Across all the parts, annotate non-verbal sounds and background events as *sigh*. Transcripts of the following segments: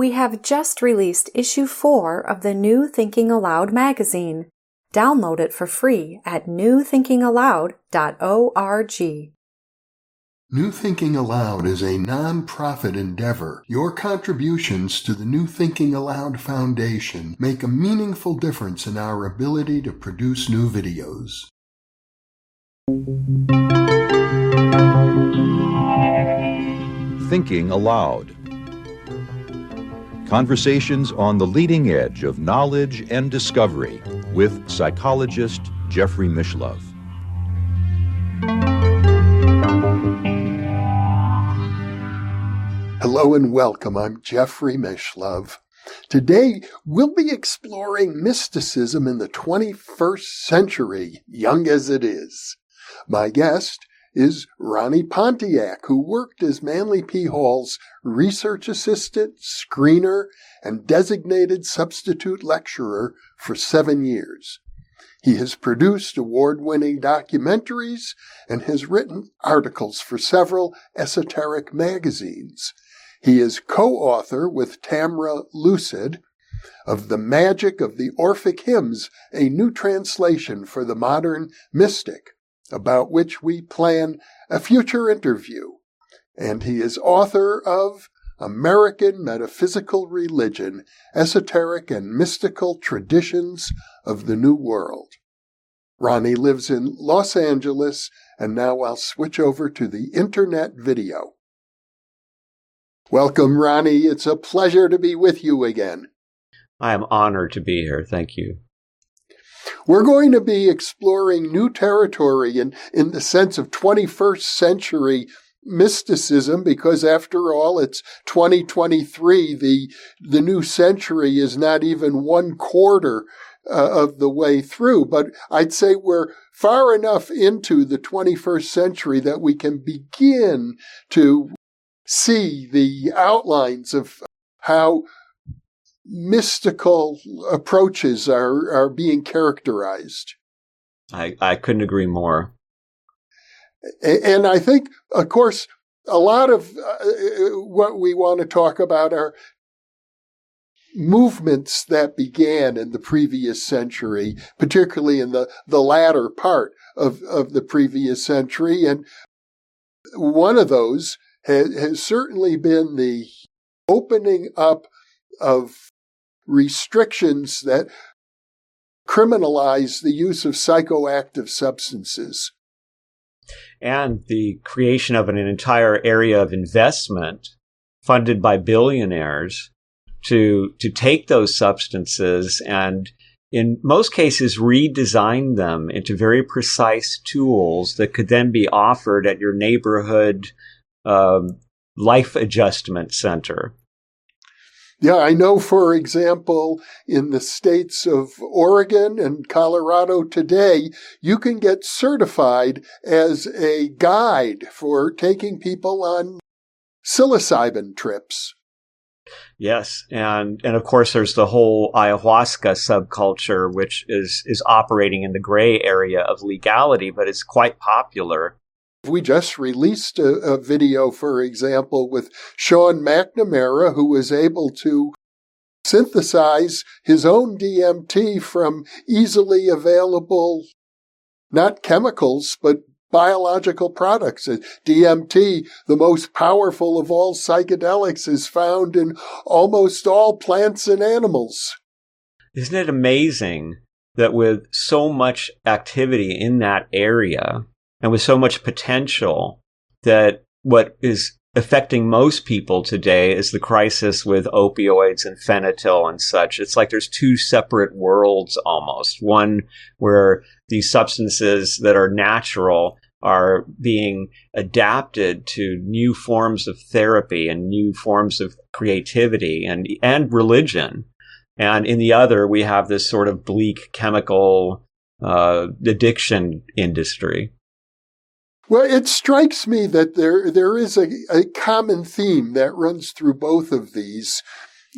We have just released issue 4 of the New Thinking Allowed magazine. Download it for free at newthinkingallowed.org. New Thinking Allowed is a non-profit endeavor. Your contributions to the New Thinking Allowed Foundation make a meaningful difference in our ability to produce new videos. Thinking Allowed. Conversations on the leading edge of knowledge and discovery with psychologist Jeffrey Mishlove. Hello and welcome. I'm Jeffrey Mishlove. Today, we'll be exploring mysticism in the 21st century, young as it is. My guest is Ronnie Pontiac, who worked as Manly P. Hall's research assistant, screener, and designated substitute lecturer for seven years. He has produced award winning documentaries and has written articles for several esoteric magazines. He is co-author with Tamra Lucid of The Magic of the Orphic Hymns, a new translation for the modern mystic, about which we plan a future interview. And he is author of American Metaphysical Religion, Esoteric and Mystical Traditions of the New World. Ronnie lives in Los Angeles, and now I'll switch over to the internet video. Welcome, Ronnie. It's a pleasure to be with you again. I am honored to be here. Thank you. We're going to be exploring new territory in, in the sense of 21st century mysticism because after all it's 2023 the the new century is not even one quarter uh, of the way through. But i'd say we're far enough into the 21st century that we can begin to see the outlines of how mystical approaches are, are being characterized. I, I couldn't agree more. And I think, of course, a lot of uh, what we want to talk about are movements that began in the previous century, particularly in the, the latter part of, of the previous century. And one of those has, has certainly been the opening up of restrictions that criminalize the use of psychoactive substances. And the creation of an entire area of investment funded by billionaires to, to take those substances and in most cases redesign them into very precise tools that could then be offered at your neighborhood um, life adjustment center. Yeah, I know, for example, in the states of Oregon and Colorado today, you can get certified as a guide for taking people on psilocybin trips. Yes, and and of course there's the whole ayahuasca subculture, which is is operating in the gray area of legality, but it's quite popular. We just released a, a, video, for example, with Sean McNamara, who was able to synthesize his own DMT from easily available, not chemicals, but biological products. Uh, DMT, the most powerful of all psychedelics, is found in almost all plants and animals. Isn't it amazing that with so much activity in that area, and with so much potential that what is affecting most people today is the crisis with opioids and fentanyl and such. It's like there's two separate worlds almost. One where these substances that are natural are being adapted to new forms of therapy and new forms of creativity and, and religion. And in the other, we have this sort of bleak chemical uh, addiction industry. Well, it strikes me that there there is a, a common theme that runs through both of these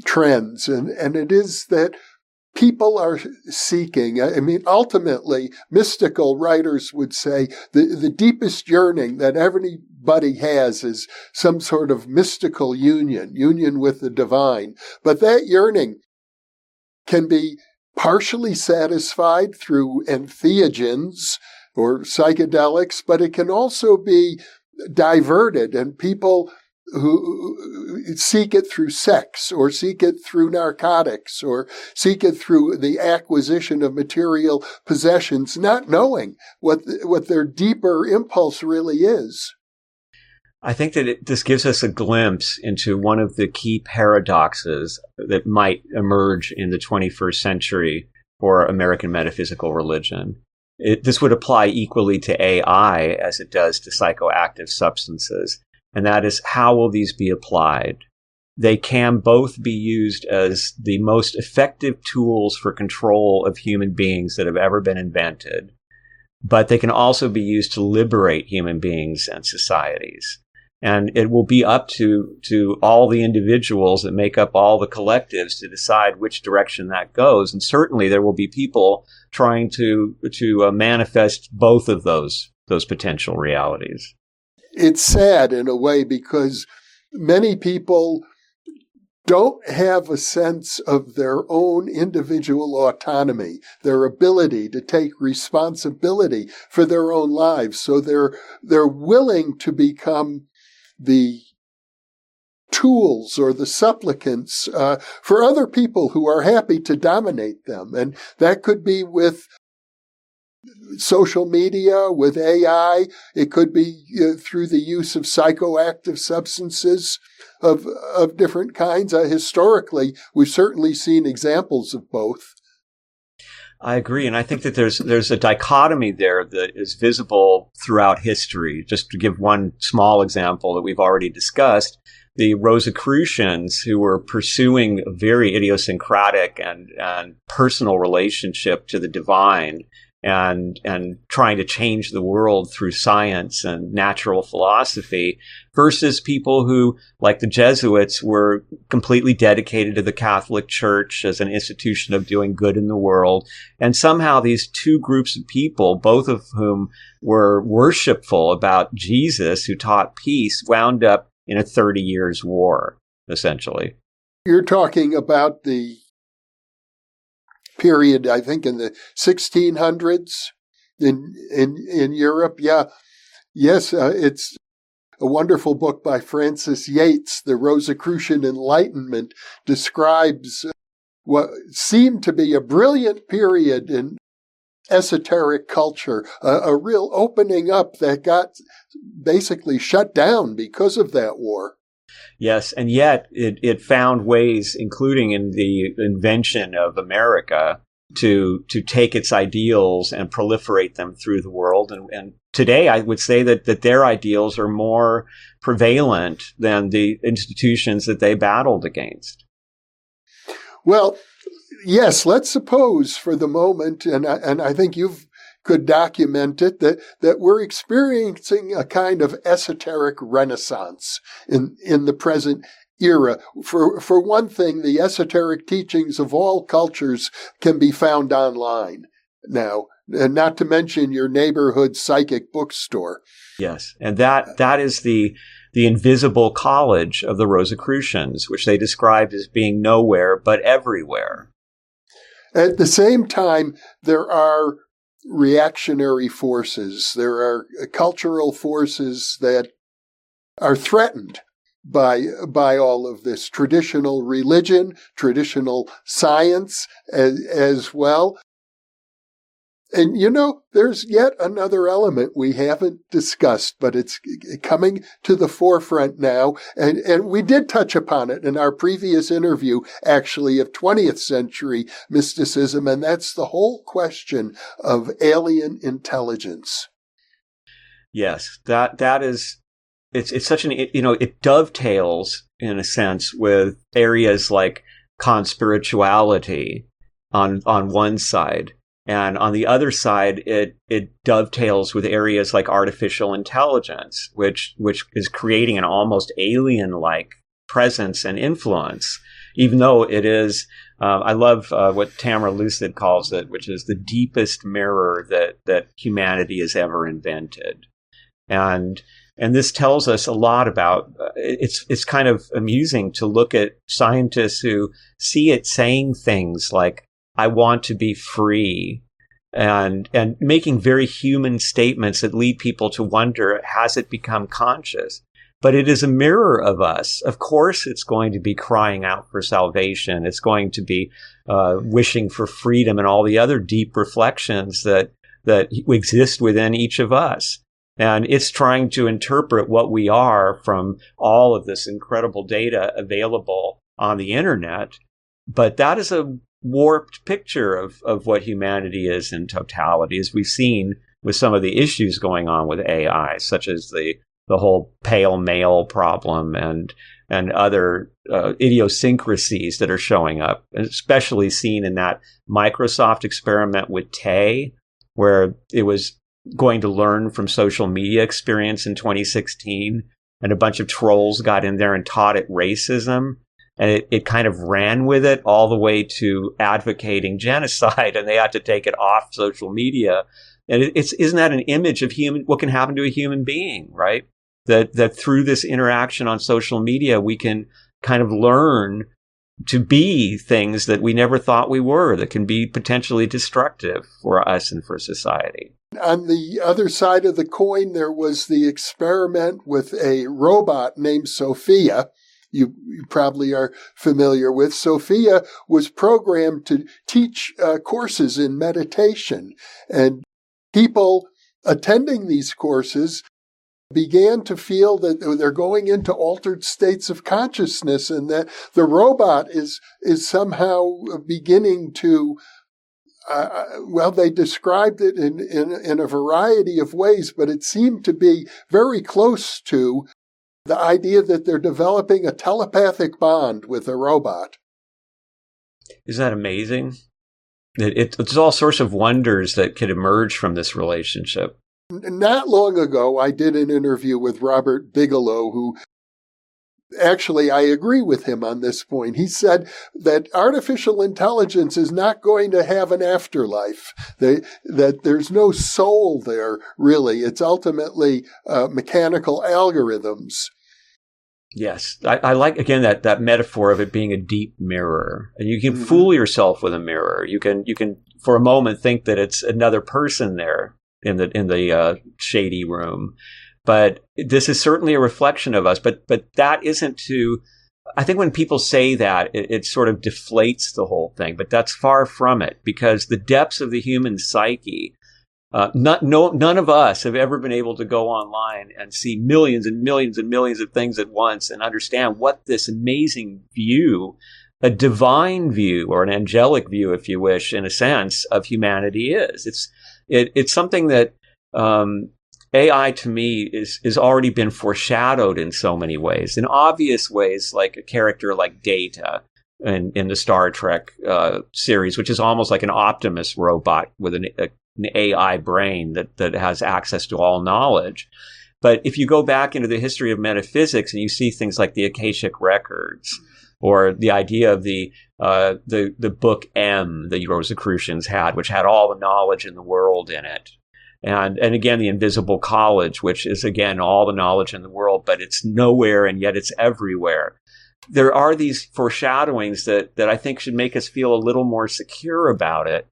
trends, and, and it is that people are seeking. I mean, ultimately, mystical writers would say the, the deepest yearning that everybody has is some sort of mystical union, union with the divine. But that yearning can be partially satisfied through entheogens or psychedelics, but it can also be diverted and people who seek it through sex or seek it through narcotics or seek it through the acquisition of material possessions, not knowing what, what their deeper impulse really is. I think that it, this gives us a glimpse into one of the key paradoxes that might emerge in the 21st century for American metaphysical religion. It, this would apply equally to AI as it does to psychoactive substances and that is how will these be applied? They can both be used as the most effective tools for control of human beings that have ever been invented, but they can also be used to liberate human beings and societies. And it will be up to, to all the individuals that make up all the collectives to decide which direction that goes. And certainly there will be people trying to, to uh, manifest both of those, those potential realities it's sad in a way because many people don't have a sense of their own individual autonomy, their ability to take responsibility for their own lives. So they're, they're willing to become the tools or the supplicants uh, for other people who are happy to dominate them. And that could be with social media, with AI. It could be uh, through the use of psychoactive substances of, of different kinds. Uh, historically, we've certainly seen examples of both. I agree, and I think that there's there's a dichotomy there that is visible throughout history. Just to give one small example that we've already discussed, the Rosicrucians, who were pursuing a very idiosyncratic and, and personal relationship to the divine, and and trying to change the world through science and natural philosophy versus people who like the Jesuits were completely dedicated to the Catholic Church as an institution of doing good in the world. And somehow these two groups of people both of whom were worshipful about Jesus who taught peace wound up in a 30 years war essentially. You're talking about the period, I think in the 1600s in, in, in Europe. Yeah. Yes, uh, it's a wonderful book by Frances Yates, The Rosicrucian Enlightenment, describes what seemed to be a brilliant period in esoteric culture, a, a, real opening up that got basically shut down because of that war. Yes, and yet it, it found ways, including in the invention of America, to to take its ideals and proliferate them through the world. And, and today, I would say that that their ideals are more prevalent than the institutions that they battled against. Well, yes. Let's suppose for the moment, and I, and I think you've could document it that, that we're experiencing a kind of esoteric renaissance in, in the present era. For, for one thing, the esoteric teachings of all cultures can be found online now, and not to mention your neighborhood psychic bookstore. Yes. And that, that is the, the invisible college of the Rosicrucians, which they described as being nowhere but everywhere. At the same time, there are reactionary forces. There are cultural forces that are threatened by by all of this traditional religion, traditional science as, as well. And you know, there's yet another element we haven't discussed, but it's coming to the forefront now. And, and we did touch upon it in our previous interview, actually, of 20th century mysticism. And that's the whole question of alien intelligence. Yes, that, that is, it's, it's such an, it, you know, it dovetails in a sense with areas like conspirituality on, on one side and on the other side, it, it dovetails with areas like artificial intelligence, which, which is creating an almost alien like presence and influence, even though it is, uh, I love uh, what Tamra Lucid calls it, which is the deepest mirror that, that humanity has ever invented. And And this tells us a lot about uh, it's it's kind of amusing to look at scientists who see it saying things like I want to be free. And and making very human statements that lead people to wonder has it become conscious? But it is a mirror of us. Of course it's going to be crying out for salvation. It's going to be uh, wishing for freedom and all the other deep reflections that that exist within each of us. And it's trying to interpret what we are from all of this incredible data available on the internet. But that is a warped picture of, of what humanity is in totality, as we've seen with some of the issues going on with AI, such as the the whole pale male problem and and other uh, idiosyncrasies that are showing up, especially seen in that Microsoft experiment with Tay, where it was going to learn from social media experience in 2016, and a bunch of trolls got in there and taught it racism and it, it kind of ran with it all the way to advocating *laughs* genocide and they had to take it off social media. And it, it's isn't that an image of human what can happen to a human being right? That that through this interaction on social media we can kind of learn to be things that we never thought we were that can be potentially destructive for us and for society. On the other side of the coin, there was the experiment with a robot named Sophia, you, you probably are familiar with. Sophia was programmed to teach uh, courses in meditation and people attending these courses began to feel that they're going into altered states of consciousness and that the robot is is somehow beginning to uh, uh well, they described it in, in, in a variety of ways, but it seemed to be very close to the idea that they're developing a telepathic bond with a robot. Isn't that amazing? It, it, it's all sorts of wonders that could emerge from this relationship. Not long ago, I did an interview with Robert Bigelow, who actually I agree with him on this point. He said that artificial intelligence is not going to have an afterlife. They, that there's no soul there, really. It's ultimately uh, mechanical algorithms. Yes, I, I, like again that that metaphor of it being a deep mirror, and you can mm-hmm. fool yourself with a mirror. You can you can for a moment think that it's another person there in the in the uh, shady room, but this is certainly a reflection of us. But but that isn't to. I think when people say that, it, it sort of deflates the whole thing. But that's far from it because the depths of the human psyche. Uh, not, no, none of us have ever been able to go online and see millions and millions and millions of things at once and understand what this amazing view, a divine view or an angelic view, if you wish, in a sense, of humanity is. It's it, it's something that um, AI to me is is already been foreshadowed in so many ways, in obvious ways, like a character like Data in, in the Star Trek uh, series, which is almost like an Optimus robot with an, a, an AI brain that that has access to all knowledge. But if you go back into the history of metaphysics and you see things like the Akashic records, or the idea of the uh, the the book M that Rosicrucians had, which had all the knowledge in the world in it, and and again the invisible college which is again all the knowledge in the world but it's nowhere and yet it's everywhere. There are these foreshadowings that that i think should make us feel a little more secure about it.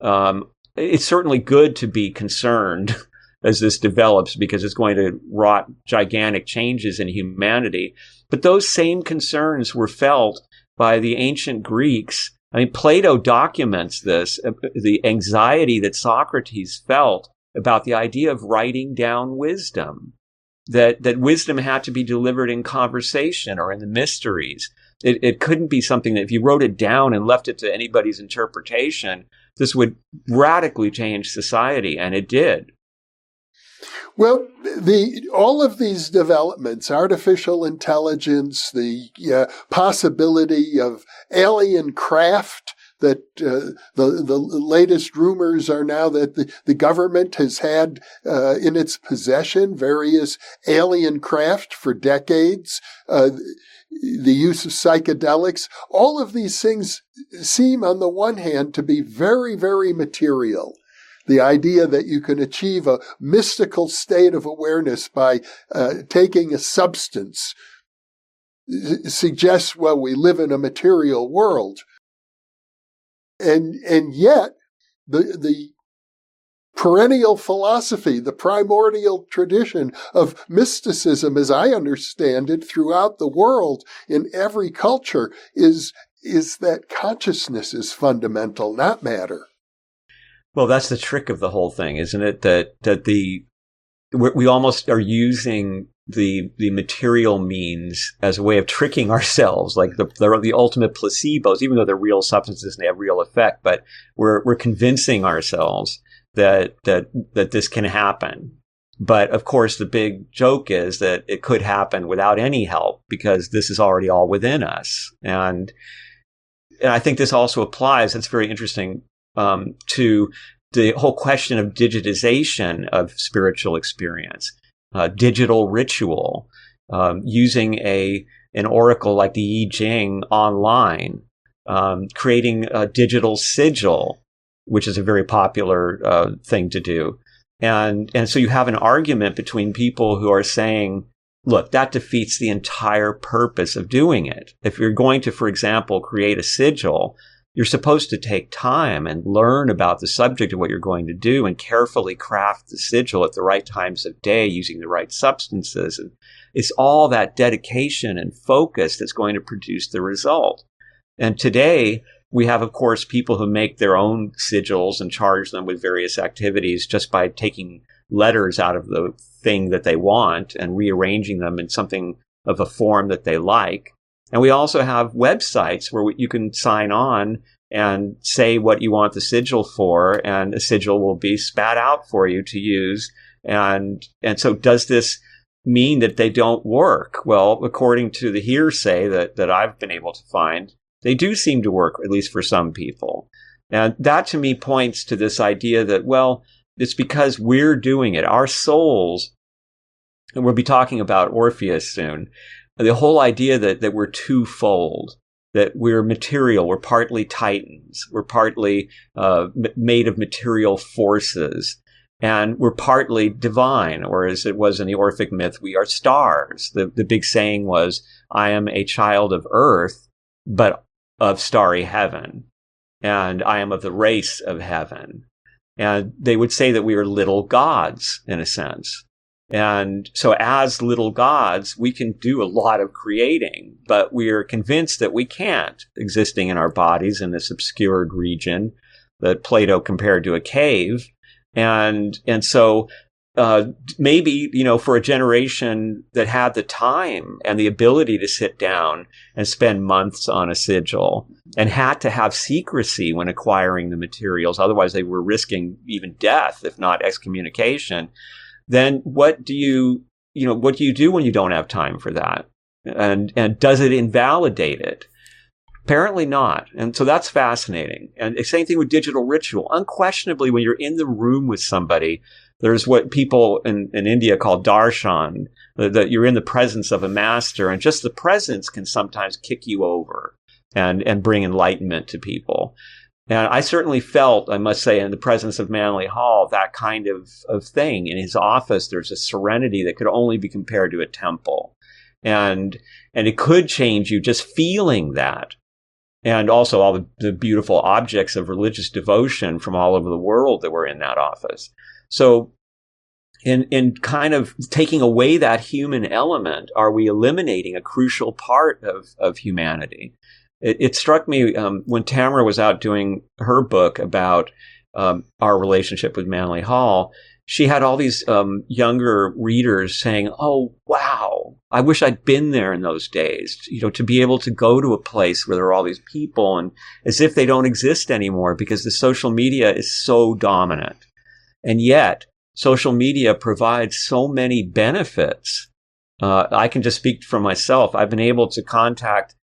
Um, it's certainly good to be concerned *laughs* as this develops because it's going to wrought gigantic changes in humanity. But those same concerns were felt by the ancient greeks. I mean, Plato documents this, uh, the anxiety that Socrates felt about the idea of writing down wisdom. That, that wisdom had to be delivered in conversation or in the mysteries. It, it couldn't be something that if you wrote it down and left it to anybody's interpretation, this would radically change society, and it did. Well, the all of these developments, artificial intelligence, the uh, possibility of alien craft, that uh, the the latest rumors are now that the, the government has had uh, in its possession various alien craft for decades. Uh, the use of psychedelics, all of these things seem, on the one hand, to be very, very material. the idea that you can achieve a mystical state of awareness by uh, taking a substance suggests, well, we live in a material world. And, and yet the, the perennial philosophy, the primordial tradition of mysticism, as I understand it throughout the world in every culture is, is that consciousness is fundamental, not matter. Well, that's the trick of the whole thing, isn't it? That, that the, we almost are using the the material means as a way of tricking *laughs* ourselves, like the, the, the ultimate placebos, even though they're real substances and they have real effect. But we're we're convincing ourselves that that that this can happen. But of course, the big joke is that it could happen without any help because this is already all within us. And and I think this also applies. It's very interesting um, to the whole question of digitization of spiritual experience uh, digital ritual, um, using a an oracle like the I Ching online, um, creating a digital sigil, which is a very popular uh, thing to do, and and so you have an argument between people who are saying, look, that defeats the entire purpose of doing it. If you're going to, for example, create a sigil, you're supposed to take time and learn about the subject of what you're going to do and carefully craft the sigil at the right times of day using the right substances. And it's all that dedication and focus that's going to produce the result. And today, we have, of course, people who make their own sigils and charge them with various activities just by taking letters out of the thing that they want and rearranging them in something of a form that they like. And we also have websites where you can sign on and say what you want the sigil for, and a sigil will be spat out for you to use. And, and so does this mean that they don't work? Well, according to the hearsay that, that I've been able to find, they do seem to work, at least for some people. And that to me points to this idea that, well, it's because we're doing it. Our souls, and we'll be talking about Orpheus soon, the whole idea that, that we're twofold, that we're material, we're partly titans, we're partly uh, made of material forces, and we're partly divine, or as it was in the Orphic myth, we are stars. The, the big saying was, I am a child of earth, but of starry heaven, and I am of the race of heaven. And they would say that we are little gods in a sense. And so as little gods, we can do a lot of creating, but we are convinced that we can't existing in our bodies in this obscured region that Plato compared to a cave. And, and so, uh, maybe, you know, for a generation that had the time and the ability to sit down and spend months on a sigil and had to have secrecy when acquiring the materials. Otherwise they were risking even death, if not excommunication then what do you, you know, what do you do when you don't have time for that? And, and does it invalidate it? Apparently not. And so that's fascinating. And the same thing with digital ritual. Unquestionably, when you're in the room with somebody, there's what people in, in India call darshan, that you're in the presence of a master and just the presence can sometimes kick you over and, and bring enlightenment to people. And I certainly felt, I must say, in the presence of Manly Hall, that kind of, of thing. In his office, there's a serenity that could only be compared to a temple. And, and it could change you just feeling that. And also all the, the beautiful objects of religious devotion from all over the world that were in that office. So in, in kind of taking away that human element, are we eliminating a crucial part of, of humanity? It, it struck me um, when Tamra was out doing her book about um, our relationship with Manly Hall. She had all these um, younger readers saying, "Oh, wow! I wish I'd been there in those days. You know, to be able to go to a place where there are all these people, and as if they don't exist anymore because the social media is so dominant, and yet." Social media provides so many benefits uh, I can just speak for myself. I've been able to contact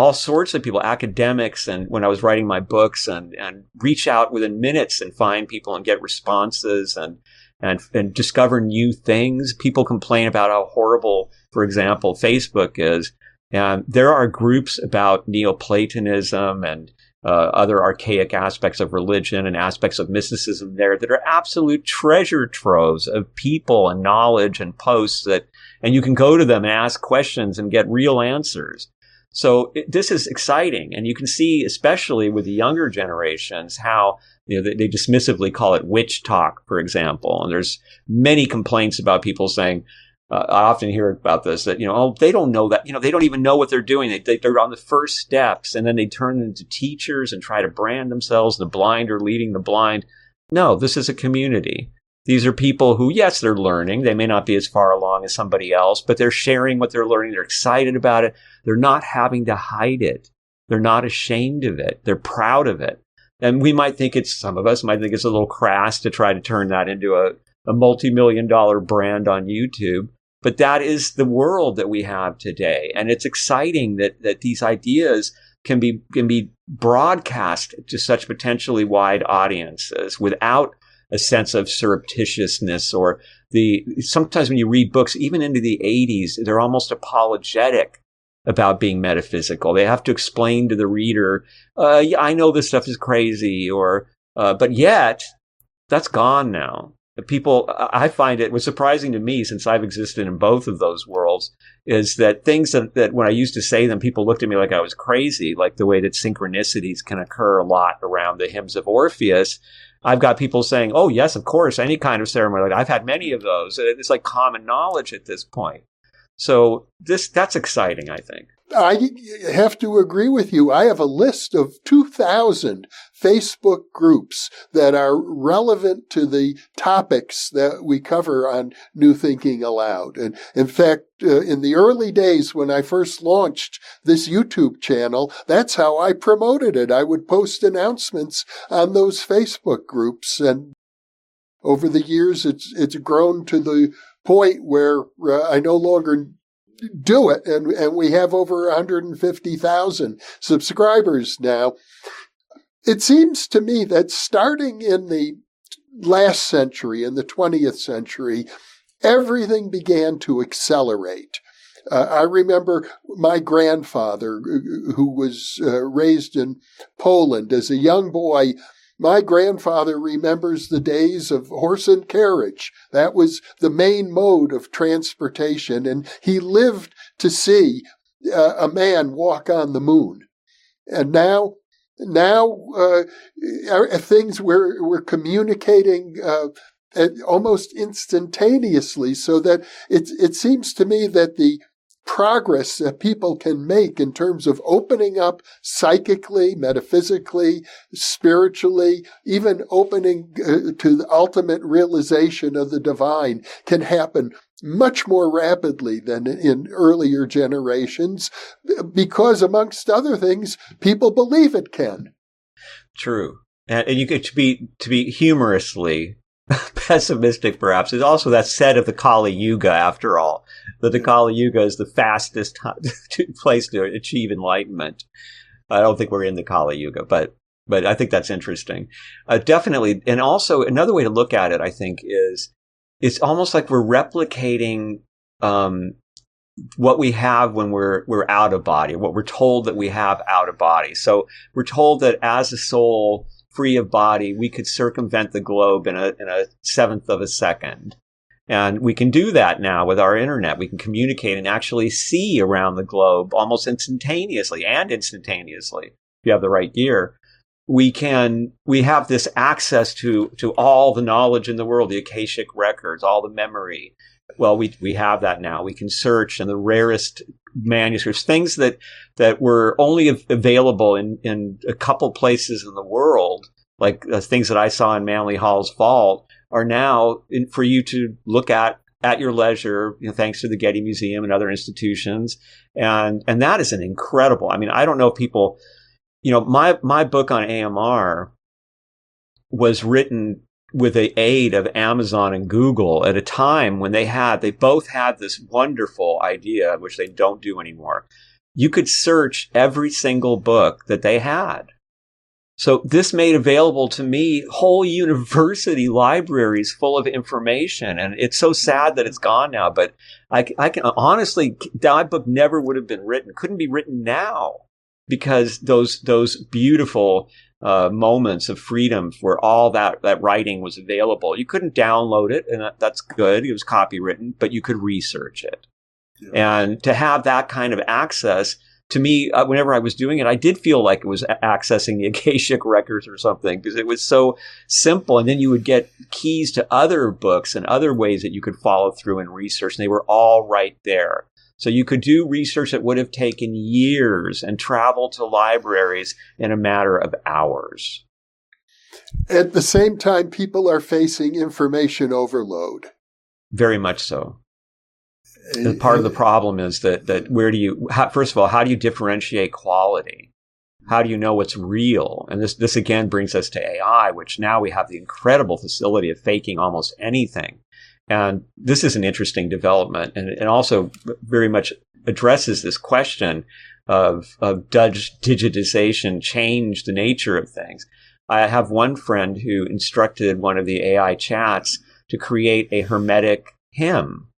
all sorts of people, academics, and when I was writing my books, and and reach out within minutes and find people and get responses and and and discover new things. People complain about how horrible, for example, Facebook is. And there are groups about Neoplatonism and uh, other archaic aspects of religion and aspects of mysticism there that are absolute treasure troves of people and knowledge and posts that, and you can go to them and ask questions and get real answers. So it, this is exciting. And you can see, especially with the younger generations, how you know, they, they dismissively call it witch talk, for example. And there's many complaints about people saying, uh, I often hear about this that, you know, oh, they don't know that, you know, they don't even know what they're doing. They, they, are on the first steps and then they turn into teachers and try to brand themselves. The blind are leading the blind. No, this is a community. These are people who, yes, they're learning. They may not be as far along as somebody else, but they're sharing what they're learning. They're excited about it. They're not having to hide it. They're not ashamed of it. They're proud of it. And we might think it's, some of us might think it's a little crass to try to turn that into a, a multi-million dollar brand on YouTube. But that is the world that we have today. And it's exciting that, that these ideas can be, can be broadcast to such potentially wide audiences without a sense of surreptitiousness or the, sometimes when you read books, even into the 80s, they're almost apologetic about being metaphysical. They have to explain to the reader, uh, yeah, I know this stuff is crazy or, uh, but yet that's gone now people i find it was surprising to me since i've existed in both of those worlds is that things that, that when i used to say them people looked at me like i was crazy like the way that synchronicities can occur a lot around the hymns of orpheus i've got people saying oh yes of course any kind of ceremony. Like i've had many of those it's like common knowledge at this point. So this that's exciting i think I have to agree with you. I have a list of 2,000 Facebook groups that are relevant to the topics that we cover on New Thinking Allowed. And in fact, uh, in the early days when I first launched this YouTube channel, that's how I promoted it. I would post announcements on those Facebook groups. And over the years, it's, it's grown to the point where uh, I no longer do it. And, and we have over 150,000 subscribers now. It seems to me that starting in the last century, in the 20th century, everything began to accelerate. Uh, I remember my grandfather, who was uh, raised in Poland as a young boy, my grandfather remembers the days of horse and carriage. That was the main mode of transportation, and he lived to see uh, a man walk on the moon. And now, now uh, things we're we're communicating uh, almost instantaneously, so that it it seems to me that the progress that people can make in terms of opening up psychically, metaphysically, spiritually, even opening uh, to the ultimate realization of the divine can happen much more rapidly than in earlier generations because amongst other things, people believe it can. True. And, you get to be, to be humorously *laughs* pessimistic, perhaps, is also that set of the Kali Yuga, after all. That the Kali Yuga is the fastest *laughs* place to achieve enlightenment. I don't think we're in the Kali Yuga, but but I think that's interesting. Uh, definitely, and also another way to look at it, I think, is it's almost like we're replicating um, what we have when we're we're out of body, what we're told that we have out of body. So we're told that as a soul free of body, we could circumvent the globe in a, in a seventh of a second. And we can do that now with our internet. We can communicate and actually see around the globe almost instantaneously and instantaneously if you have the right gear. We can, we have this access to, to all the knowledge in the world, the Akashic records, all the memory. Well, we, we have that now. We can search and the rarest manuscripts, things that that were only available in in a couple places in the world, like uh, things that I saw in Manly Hall's vault, are now in, for you to look at at your leisure, you know, thanks to the Getty Museum and other institutions, and and that is an incredible. I mean, I don't know if people, you know, my my book on AMR was written with the aid of Amazon and Google at a time when they had, they both had this wonderful idea, which they don't do anymore. You could search every single book that they had. So this made available to me whole *laughs* university libraries full of information. And it's so sad that it's gone now, but I, I can honestly, that book never would have been written, couldn't be written now because those those beautiful uh, moments of freedom where all that, that writing was available. You couldn't download it, and that, that's good. It was copywritten, but you could research it. Yeah. And to have that kind of access, to me, uh, whenever I was doing it, I did feel like it was accessing the *laughs* Akashic records or something because it was so simple. And then you would get keys to other books and other ways that you could follow through and research, and they were all right there. So you could do research that would have taken years and travel to libraries in a matter of hours. At the same time, people are facing information overload. Very much so. And part of the problem is that that where do you how, first of all how do you differentiate quality? How do you know what's real? And this this again brings us to AI, which now we have the incredible facility of faking almost anything. And this is an interesting development and, also very much addresses this question of, of does digitization change the nature of things? I have one friend who instructed one of the AI chats to create a hermetic hymn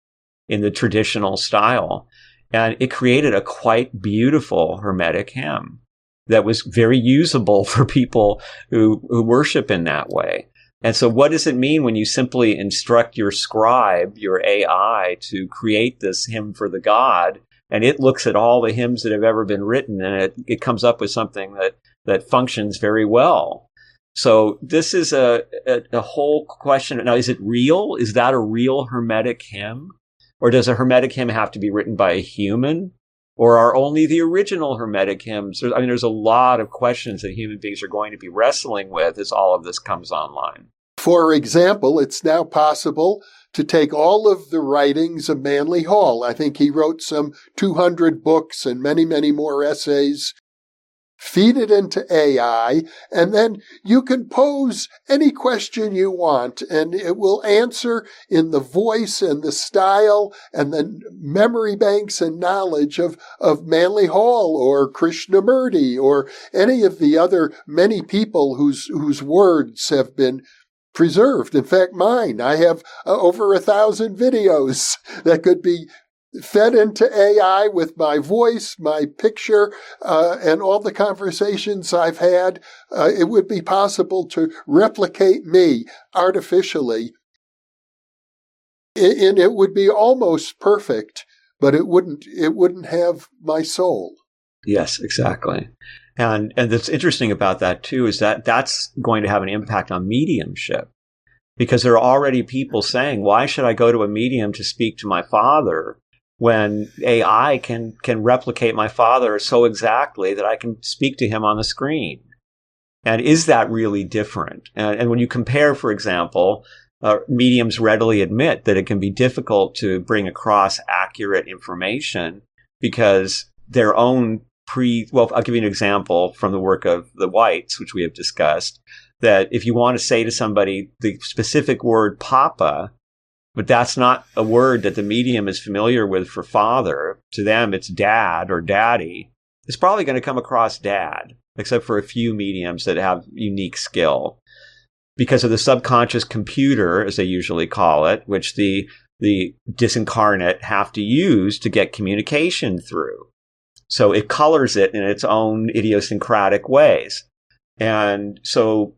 in the traditional style. And it created a quite beautiful hermetic hymn that was very usable *laughs* for people who, who worship in that way. And so what does it mean when you simply instruct your scribe, your AI, to create this hymn for the God? And it looks at all the hymns that have ever been written and it, it comes up with something that, that functions very well. So this is a, a, a whole question. Now, is it real? Is that a real Hermetic hymn? Or does a Hermetic hymn have to be written by a human? Or are only the original Hermetic hymns? I mean, there's a lot of questions that human beings are going to be wrestling with as all of this comes online. For example, it's now possible to take all of the writings of Manly Hall. I think he wrote some 200 books and many, many more essays. Feed it into AI, and then you can pose any question you want, and it will answer in the voice and the style and the memory banks and knowledge of, of Manly Hall or Krishnamurti or any of the other many people whose, whose words have been preserved. In fact, mine, I have uh, over a thousand videos *laughs* that could be fed into AI with my voice, my picture, uh, and all the conversations I've had. Uh, it would be possible to replicate me artificially. And it would be almost perfect, but it wouldn't, it wouldn't have my soul. Yes, exactly. And and that's interesting about that too is that that's going to have an impact on mediumship because there are already people saying, "Why should I go to a medium to speak to my father when AI can can replicate my father so exactly that I can speak to him on the screen?" And is that really different? And, and when you compare, for example, uh, mediums readily admit that it can be difficult to bring across accurate information because their own pre, well, I'll give you an example from the work of the whites, which we have discussed, that if you want to say to somebody the specific word papa, but that's not a word that the medium is familiar with for father, to them it's dad or daddy, it's probably going to come across dad, except for a few mediums that have unique skill. Because of the subconscious computer, as they usually call it, which the the disincarnate have to use to get communication through. So it colors it in its own idiosyncratic ways. And so,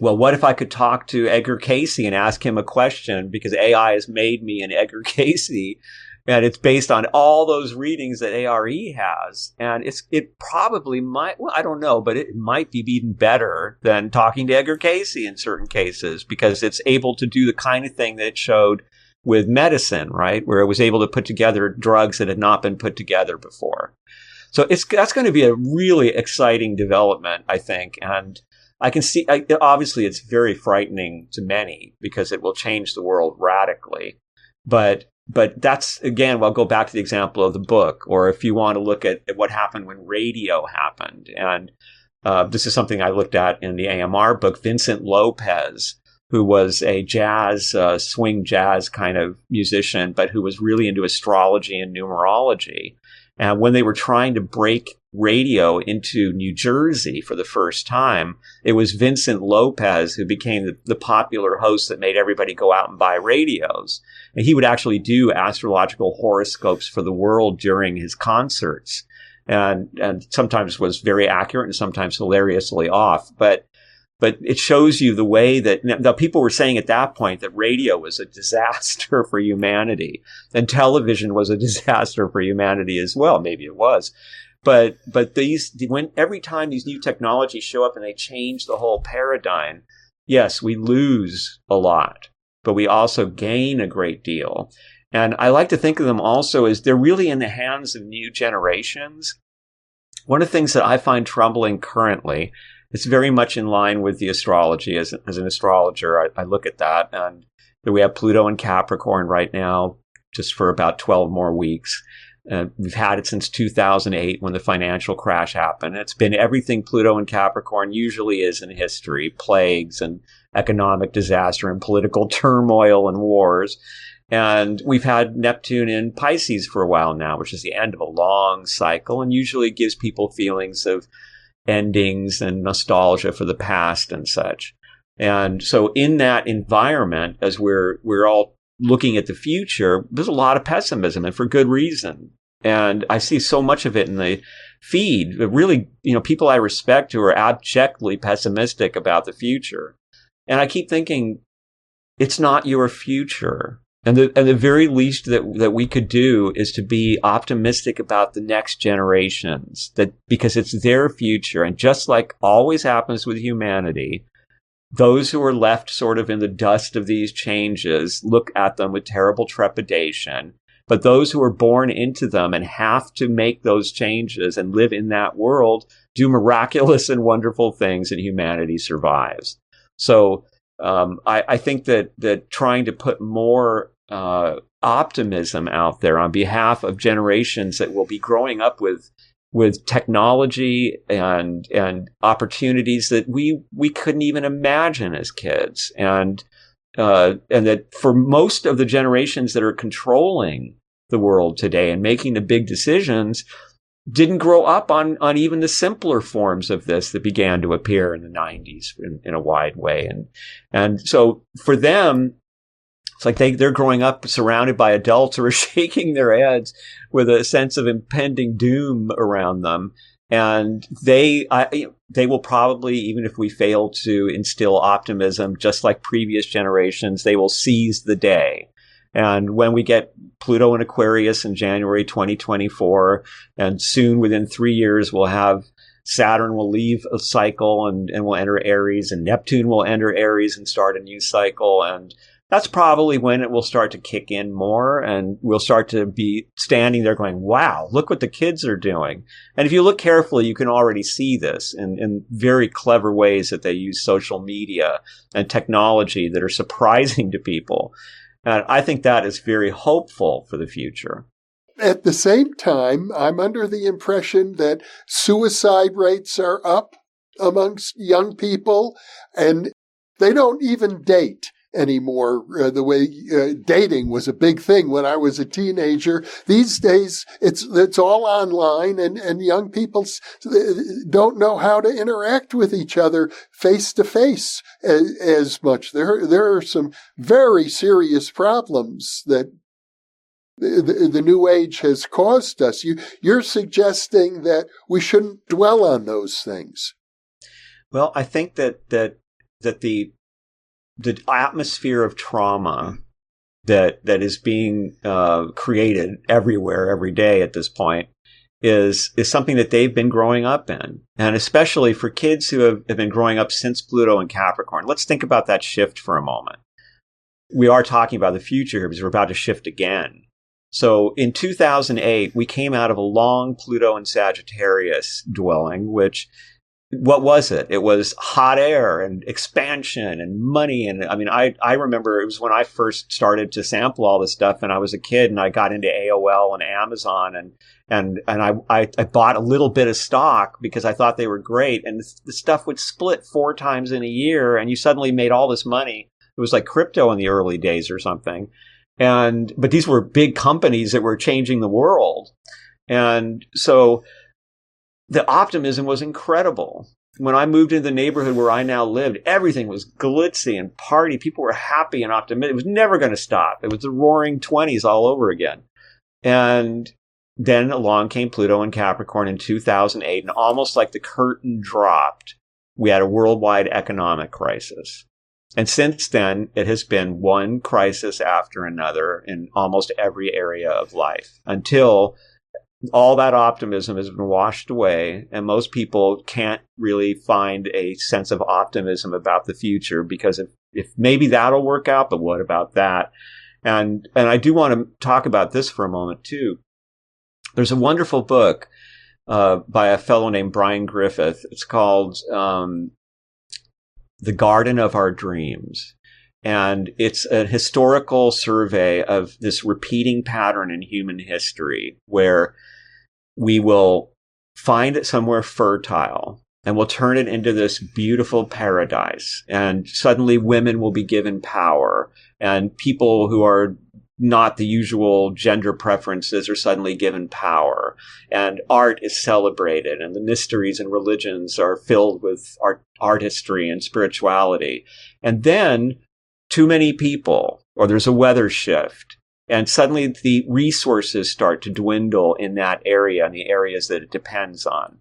well, what if I could talk to Edgar Cayce and ask him a question because AI has made me an Edgar *laughs* Cayce and it's based on all those readings that ARE has. And it's, it probably might, well, I don't know, but it might be even better than talking to Edgar Cayce in certain cases because it's able to do the kind of thing that it showed with medicine, right? Where it was able to put together drugs that had not been put together before. So it's that's going to be a really exciting development, I think, and I can see. I, obviously, it's very frightening to many because it will change the world radically. But but that's again, I'll go back to the example of the book, or if you want to look at, at what happened when radio happened, and uh, this is something I looked at in the AMR book. Vincent Lopez who was a jazz, uh, swing jazz kind of musician, but who was really into astrology and numerology. And when they were trying to break radio into New Jersey for the first time, it was Vincent Lopez who became the, the, popular host that made everybody go out and buy radios. And he would actually do astrological horoscopes for the world during his concerts. and and sometimes was very accurate and sometimes hilariously off. But but it shows you the way that the people were saying at that point that radio was a *laughs* disaster for humanity and television was a *laughs* disaster for humanity as well. Maybe it was. But, but these, when every time these new technologies show up and they change the whole paradigm, yes, we lose a lot, but we also gain a great deal. And I like to think of them also as they're really in the hands of new generations. One of the things that I find troubling currently it's very much in line with the astrology. As, as an astrologer, I, I look at that, and we have Pluto in Capricorn right now, just for about 12 more weeks. Uh, we've had it since 2008 when the financial crash happened. It's been everything Pluto and Capricorn usually is in history plagues and economic disaster and political *laughs* turmoil and wars. And we've had Neptune in Pisces for a while now, which is the end of a long cycle and usually gives people feelings of endings and nostalgia for the past and such. And so in that environment, as we're, we're all looking at the future, there's a lot of pessimism and for good reason. And I see so much of it in the feed, really, you know, people I respect who are abjectly pessimistic about the future. And I keep thinking, it's not your future. And the, and the very least that, that we could do is to be optimistic about the next generations that because it's their future. And just like always happens with humanity, those who are left sort of in the dust of these changes look at them with terrible trepidation. But those who are born into them and have to make those changes and live in that world do miraculous and wonderful things and humanity survives. So um, I, I, think that that trying to put more uh, optimism out there on behalf of generations that will be growing up with with technology and and opportunities that we we couldn't even imagine as kids. And uh, and that for most of the generations that are controlling the world today and making the big decisions didn't grow up on on even the simpler forms of this that began to appear in the 90s in, in a wide way and and so for them it's like they, they're growing up surrounded by adults who are *laughs* shaking their heads with a sense of impending doom around them. And they, I, they will probably, even if we fail to instill optimism, just like previous generations, they will seize the day. And when we get Pluto in Aquarius in January 2024, and soon within three years, we'll have Saturn will leave a cycle and, and will enter Aries, and Neptune will enter Aries and start a new cycle. And that's probably when it will start to kick in more and we'll start to be standing there going, wow, look what the kids are doing. And if you look carefully, you can already see this in, in very clever ways that they use social media and technology that are surprising to people. And I think that is very hopeful for the future. At the same time, I'm under the impression that suicide rates are up amongst young people and they don't even date anymore. Uh, the way uh, dating was a big thing when I was a teenager. These days, it's it's all online, and and young people don't know how to interact with each other face to face as much. There there are some very serious problems that. The, the new age has caused us. You, you're suggesting that we shouldn't dwell on those things. Well, I think that that that the the atmosphere of trauma that that is being uh, created everywhere every day at this point is is something that they've been growing up in, and especially for kids who have, have been growing up since Pluto and Capricorn. Let's think about that shift for a moment. We are talking about the future here because we're about to shift again. So in 2008, we came out of a long Pluto and Sagittarius dwelling, which what was it? It was hot air and expansion and money. And I mean, I, I remember it was when I first started to sample all this stuff and I was a kid and I got into AOL and Amazon and, and, and I, I, I bought a little bit of stock because I thought they were great. And the stuff would split four times in a year and you suddenly made all this money. It was like crypto in the early days or something. And, but these were big companies that were changing the world. And so, the optimism was incredible. When I moved into the neighborhood where I now lived, everything was glitzy and party. People were happy and optimistic. It was never going to stop. It was the roaring 20s all over again. And then along came Pluto and Capricorn in 2008, and almost like the curtain dropped, we had a worldwide economic crisis. And since then, it has been one crisis after another in almost every area of life until all that optimism has been washed away, and most people can't really find a sense of optimism about the future because if, if maybe that'll work out, but what about that? And and I do want to talk about this for a moment too. There's a wonderful book uh, by a fellow named Brian Griffith. It's called um, "The Garden of Our Dreams." And it's a historical survey of this repeating pattern in human history where we will find it somewhere fertile and we'll turn it into this beautiful paradise. And suddenly women will be given power and people who are not the usual gender preferences are suddenly given power and art is celebrated and the mysteries and religions are filled with art, artistry and spirituality. And then too many people or there's a weather shift and suddenly the resources start to dwindle in that area and the areas that it depends on.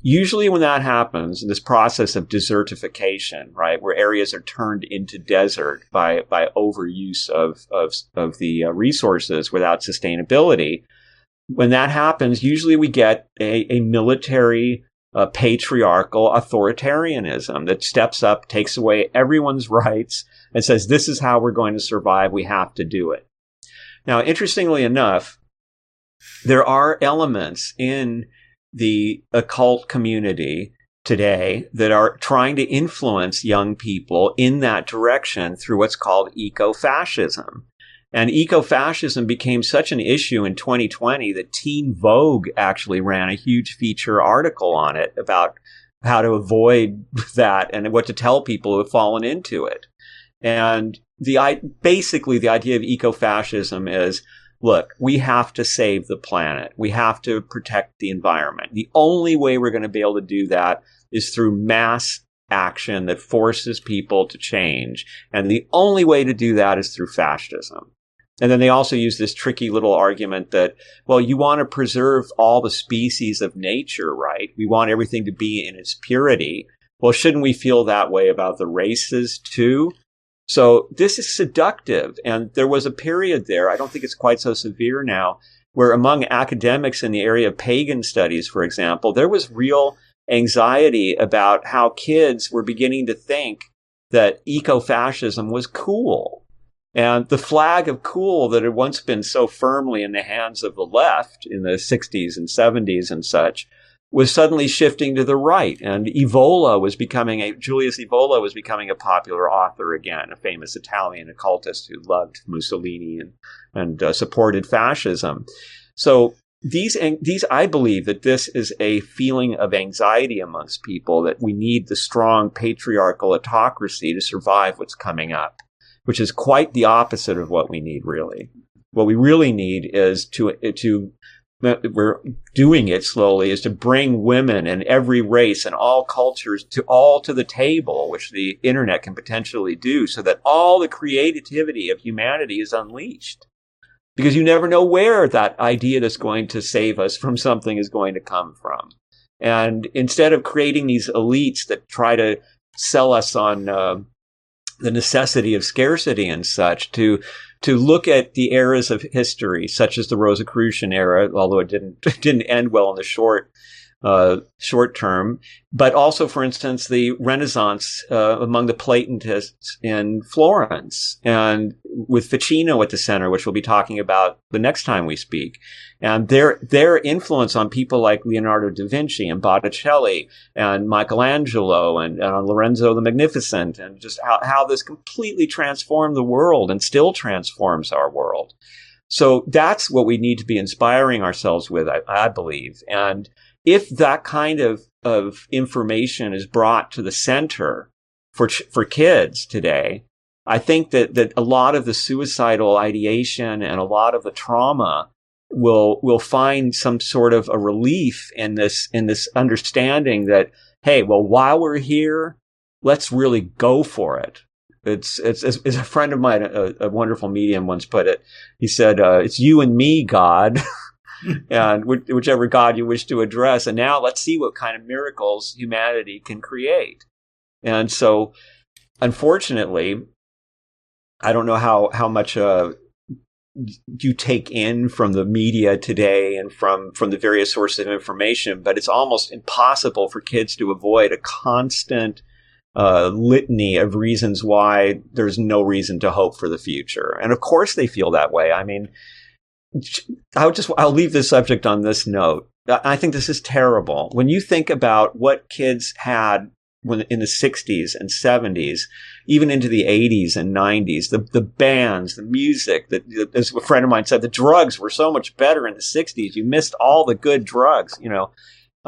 Usually when that happens, this process of desertification, right, where areas are turned into desert by, by overuse of, of, of the uh, resources without sustainability, when that happens, usually we get a, a military uh, patriarchal authoritarianism that steps up, takes away everyone's *laughs* rights, and says, This is how we're going to survive. We have to do it. Now, interestingly enough, there are elements in the occult community today that are trying to influence young people in that direction through what's called eco-fascism. And eco-fascism became such an issue in 2020 that Teen Vogue actually ran a huge feature article on it about how to avoid *laughs* that and what to tell people who have fallen into it. And the basically the idea of ecofascism is look, we have to save the planet. We have to protect the environment. The only way we're going to be able to do that is through mass action that forces people to change. And the only way to do that is through fascism. And then they also use this tricky little argument that, well, you want to preserve all the species of nature, right? We want everything to be in its purity. Well, shouldn't we feel that way about the races too? So this is seductive. And there was a period there, I don't think it's quite so severe now, where among academics in the area of pagan studies, for example, there was real anxiety about how kids were beginning to think that eco-fascism was cool. And the flag of cool that had once been so firmly in the hands of the left in the 60s and 70s and such was suddenly shifting to the right. And Evola was becoming a, Julius Evola was becoming a popular author again, a famous Italian occultist who loved Mussolini and, and uh, supported fascism. So these, these, I believe that this is a feeling of anxiety amongst people that we need the strong patriarchal autocracy to survive what's coming up, which is quite the opposite of what we need, really. What we really need is to, to we're doing it slowly is to bring women and every race and all cultures to all to the table, which the internet can potentially do so that all the creativity of humanity is unleashed. Because you never know where that idea that's going to save us from something is going to come from. And instead of creating these elites that try to sell us on uh, the necessity of scarcity and such, to to look at the eras of history, such as the Rosicrucian era, although it didn't *laughs* didn't end well in the short uh, short term, but also, for instance, the Renaissance uh, among the Platonists in Florence, and with Ficino at the center, which we'll be talking about the next time we speak, and their their influence on people like Leonardo da Vinci and Botticelli and Michelangelo and, and Lorenzo the Magnificent, and just how, how this completely transformed the world and still transforms our world. So that's what we need to be inspiring ourselves with, I, I believe, and if that kind of, of information is brought to the center for, for kids today, I think that, that a lot of the suicidal ideation and a lot of the trauma will, will find some sort of a relief in this, in this understanding that, hey, well, while we're here, let's really go for it. It's, it's, as, a friend of mine, a, a, wonderful medium once put it, he said, uh, it's you and me, God. *laughs* *laughs* and whichever God you wish to address. And now let's see what kind of miracles humanity can create. And so, unfortunately, I don't know how how much uh, you take in from the media today and from from the various sources of information, but it's almost impossible for kids to avoid a constant uh, litany of reasons why there's no reason to hope for the future. And of course, they feel that way. I mean, I'll just I'll leave this subject on this note. I think this is terrible. When you think about what kids had when in the 60s and 70s, even into the 80s and 90s, the, the bands, the music, that as a friend of mine said, the drugs were so much better in the 60s. You missed all the good drugs, you know.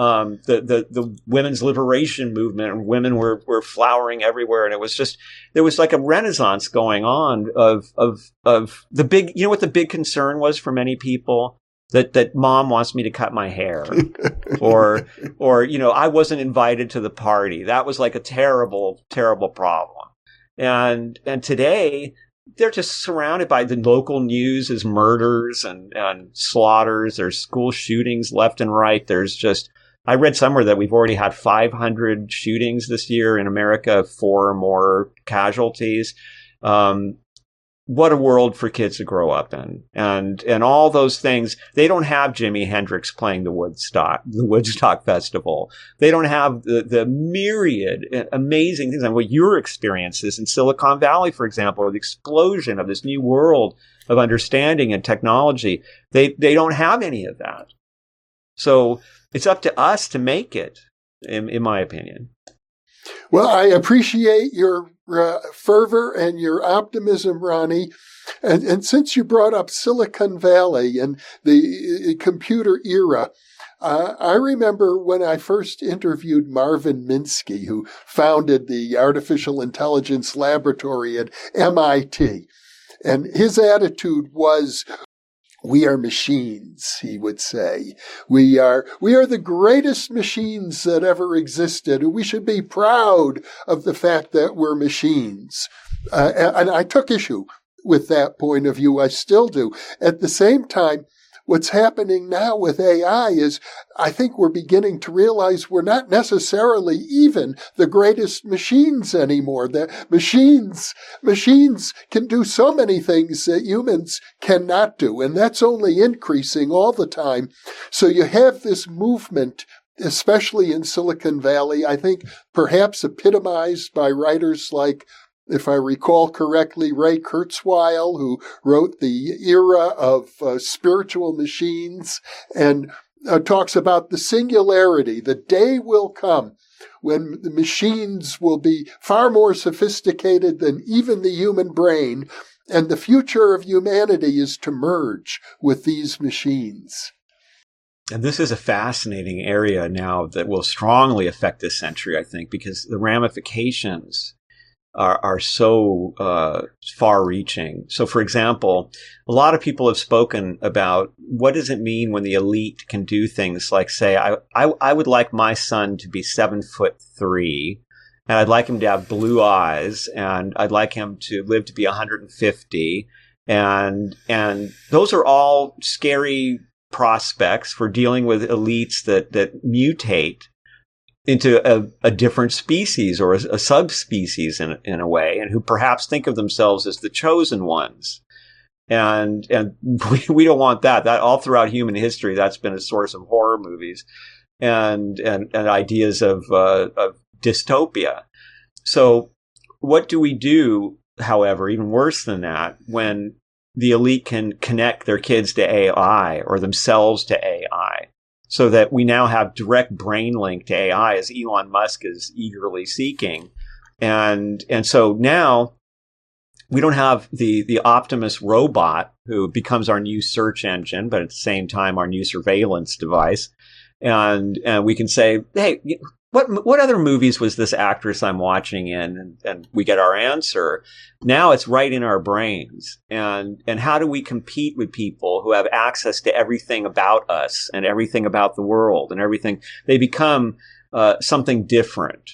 Um, the, the, the women's liberation movement and women were, were flowering everywhere. And it was just, there was like a renaissance going on of, of, of the big, you know what the big concern was for many people? that that mom wants me to cut my hair *laughs* or or you know I wasn't invited to the party. That was like a terrible terrible problem. And and today they're just surrounded by the local news as murders and, and slaughters. There's school shootings left and right. There's just I read somewhere that we've already had 500 shootings this year in America, four or more casualties. Um, what a world for kids to grow up in. And and all those things they don't have jimi hendrix playing the woodstock the woodstock festival. They don't have the, the myriad amazing things. And what your experiences in silicon valley for example or the explosion of this new world of understanding and technology they they don't have any of that. So it's up to us to make it in, in my opinion well, I appreciate your uh, fervor and your optimism, Ronnie. And, and, since you brought up Silicon Valley and the uh, computer era, uh, I remember when I first interviewed Marvin Minsky, who founded the Artificial Intelligence Laboratory at MIT. And his attitude was, we are machines, he would say. We are, we are the greatest machines that ever existed. We should be proud of the fact that we're machines. Uh, and I took issue with that point of view. I still do. At the same time, what's happening now with AI is I think we're beginning to realize we're not necessarily even the greatest machines anymore. The machines, machines can do so many things that humans cannot do. And that's only increasing all the time. So you have this movement especially in Silicon Valley, I think perhaps epitomized by writers like if I recall correctly, Ray Kurzweil, who wrote The Era of uh, Spiritual Machines, and uh, talks about the singularity. The day will come when the machines will be far more sophisticated than even the human brain, and the future of humanity is to merge with these machines. And this is a fascinating area now that will strongly affect this century, I think, because the ramifications are, are so uh, far reaching. So, for example, a lot of people have spoken about what does it mean when the elite can do things like say, I, I, I would like my son to be seven foot three, and I'd like him to have blue eyes, and I'd like him to live to be 150. And, and those are all scary prospects for dealing with elites that, that mutate into a, a, different species or a, a subspecies in, in a way, and who perhaps think of themselves as the chosen ones. And and *laughs* we, we don't want that. That all throughout human history, that's been a source of horror movies and and, and ideas of uh, of dystopia. So, what do we do? However, even worse than that, when the elite can connect their kids to AI or themselves to AI so that we now have direct brain link to AI as Elon Musk is eagerly seeking. And, and so now we don't have the, the Optimus robot who becomes our new search engine, but at the same time, our new surveillance device. And, and we can say, Hey, what what other movies was this actress I'm watching in? And, and, we get our answer. Now it's right in our brains. And and how do we compete with people who have access to everything about us and everything about the world and everything? They become uh, something different.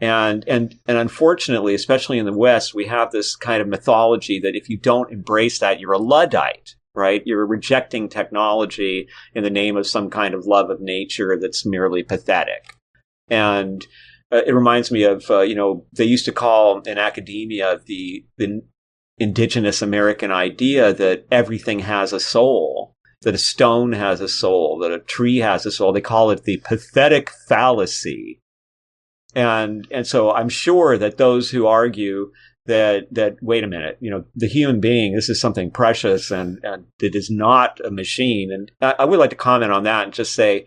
And and and unfortunately, especially in the West, we have this kind of mythology that if you don't embrace that, you're a luddite. right? You're rejecting technology in the name of some kind of love of nature that's merely pathetic. And uh, it reminds me of, uh, you know, they used to call in academia the, the indigenous American idea that everything has a soul, that a stone has a soul, that a tree has a soul. They call it the pathetic fallacy. And, and so I'm sure that those who argue that, that, wait a minute, you know, the human being, this is something precious and, and it is not a machine. And I, I would like to comment on that and just say,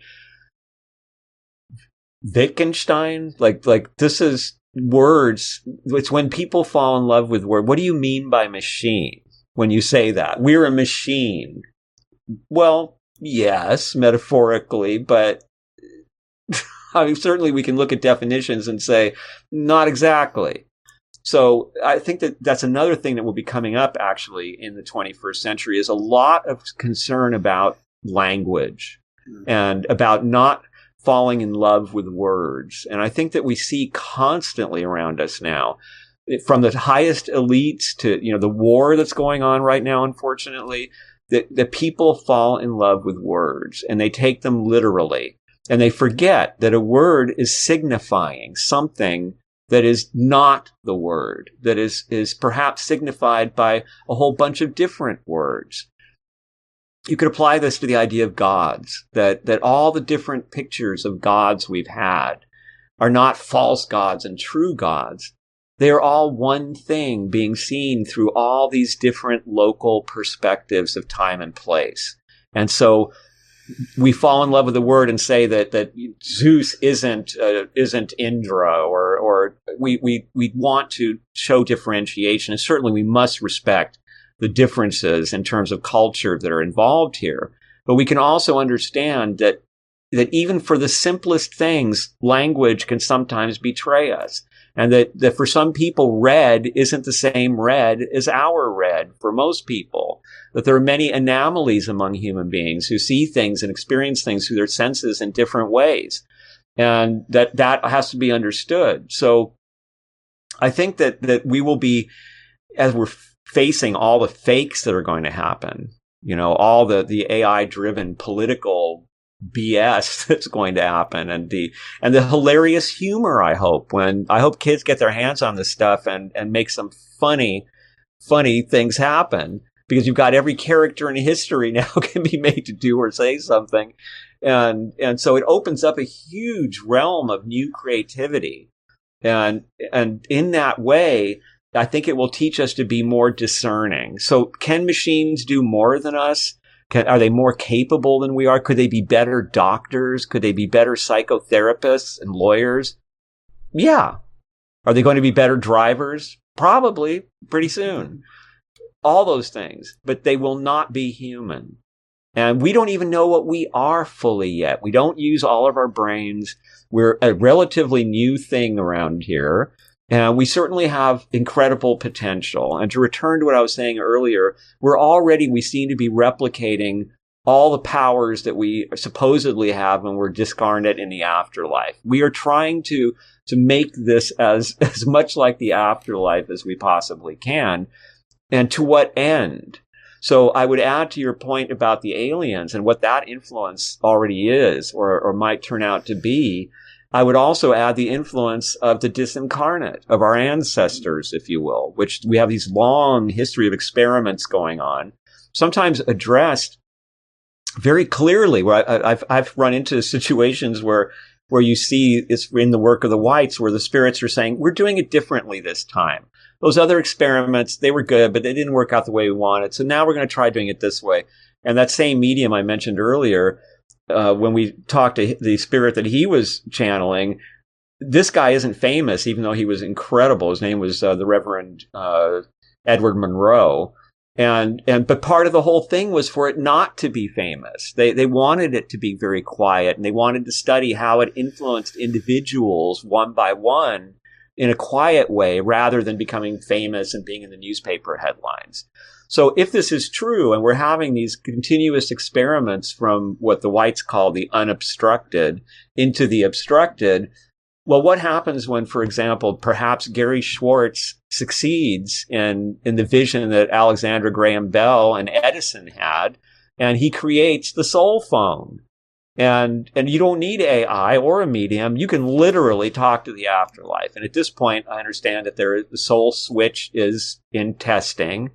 Wittgenstein, like, like this is words. It's when people fall in love with word. What do you mean by machine when you say that? We're a machine. Well, yes, metaphorically, but *laughs* I mean, certainly we can look at definitions and say, not exactly. So I think that that's another thing that will be coming up actually in the 21st century is a lot of concern about language mm-hmm. and about not falling in love with words. And I think that we see constantly around us now from the highest elites to, you know, the war that's going on right now, unfortunately, that, that people fall in love with words and they take them literally. And they forget that a word is signifying something that is not the word, that is, is perhaps signified by a whole bunch of different words you could apply this to the idea of gods, that, that all the different pictures of gods we've had are not false gods and true gods. They are all one thing being seen through all these different local perspectives of time and place. And so we fall in love with the word and say that that Zeus isn't uh, isn't Indra, or or we we we want to show differentiation, and certainly we must respect the differences in terms of culture that are involved here. But we can also understand that that even for the simplest things, language can sometimes betray us. And that, that for some people, red isn't the same red as our red for most people. That there are many anomalies among human beings who see things and experience things through their senses in different ways. And that that has to be understood. So I think that, that we will be, as we're facing all the fakes that are going to happen, you know, all the, the AI driven political BS *laughs* that's going to happen and the, and the hilarious humor, I hope, when I hope kids get their hands on this stuff and, and make some funny, funny things happen because you've got every character in history *laughs* now can be made to do or say something. And, and so it opens up a huge realm of new creativity. And, and in that way, I think it will teach us to be more discerning. So can machines do more than us? Can, are they more capable than we are? Could they be better doctors? Could they be better psychotherapists and lawyers? Yeah. Are they going to be better drivers? Probably pretty soon. All those things, but they will not be human. And we don't even know what we are fully yet. We don't use all of our brains. We're a relatively new thing around here. And uh, we certainly have incredible potential. And to return to what I was saying earlier, we're already, we seem to be replicating all the powers that we supposedly have when we're discarnate in the afterlife. We are trying to, to make this as, *laughs* as much like the afterlife as we possibly can. And to what end? So I would add to your point about the aliens and what that influence already is or, or might turn out to be I would also add the influence of the disincarnate, of our ancestors, if you will, which we have these long history of experiments going on, sometimes addressed very clearly. Where I, have I've run into situations where where you see it's in the work of the whites where the spirits are saying we're doing it differently this time. Those other experiments they were good, but they didn't work out the way we wanted. So now we're going to try doing it this way. And that same medium I mentioned earlier uh, when we talked to the spirit that he was channeling, this guy isn't famous, even though he was incredible. His name was uh, the Reverend uh, Edward Monroe. And, and, but part of the whole thing was for it not to be famous. They, they wanted it to be very quiet and they wanted to study how it influenced individuals one by one in a quiet way rather than becoming famous and being in the newspaper headlines. So if this is true and we're having these continuous experiments from what the whites call the unobstructed into the obstructed, well, what happens when, for example, perhaps Gary Schwartz succeeds in, in the vision that Alexander Graham Bell and Edison had, and he creates the soul phone? And, and you don't need AI or a medium. You can literally talk to the afterlife. And at this point, I understand that there, the soul switch is in testing.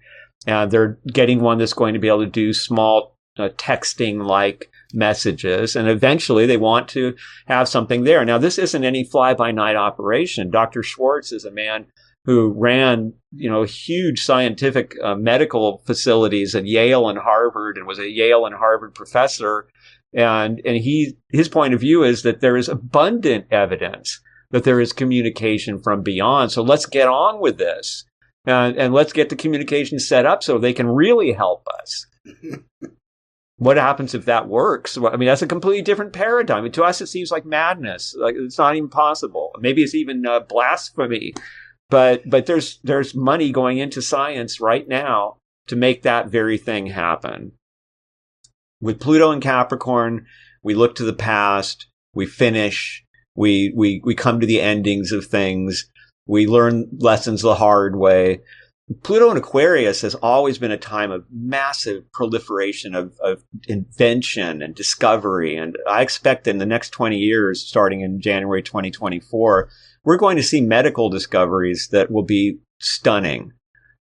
and they're getting one that's going to be able to do small uh, texting like messages. And eventually they want to have something there. Now, this isn't any fly by night operation. Dr. Schwartz is a man who ran, you know, huge scientific uh, medical facilities at Yale and Harvard and was a Yale and Harvard professor. And, and he, his point of view is that there is abundant evidence that there is communication from beyond. So let's get on with this and, and let's get the communication set up so they can really help us. *laughs* what happens if that works? I mean, that's a completely different paradigm. to us, it seems like madness. Like it's not even possible. Maybe it's even uh, blasphemy. But but there's there's money going into science right now to make that very thing happen. With Pluto and Capricorn, we look to the past, we finish, we we we come to the endings of things, we learn lessons the hard way. Pluto and Aquarius has always been a time of massive proliferation of, of, invention and discovery. And I expect in the next 20 years, starting in January 2024, we're going to see medical discoveries that will be stunning.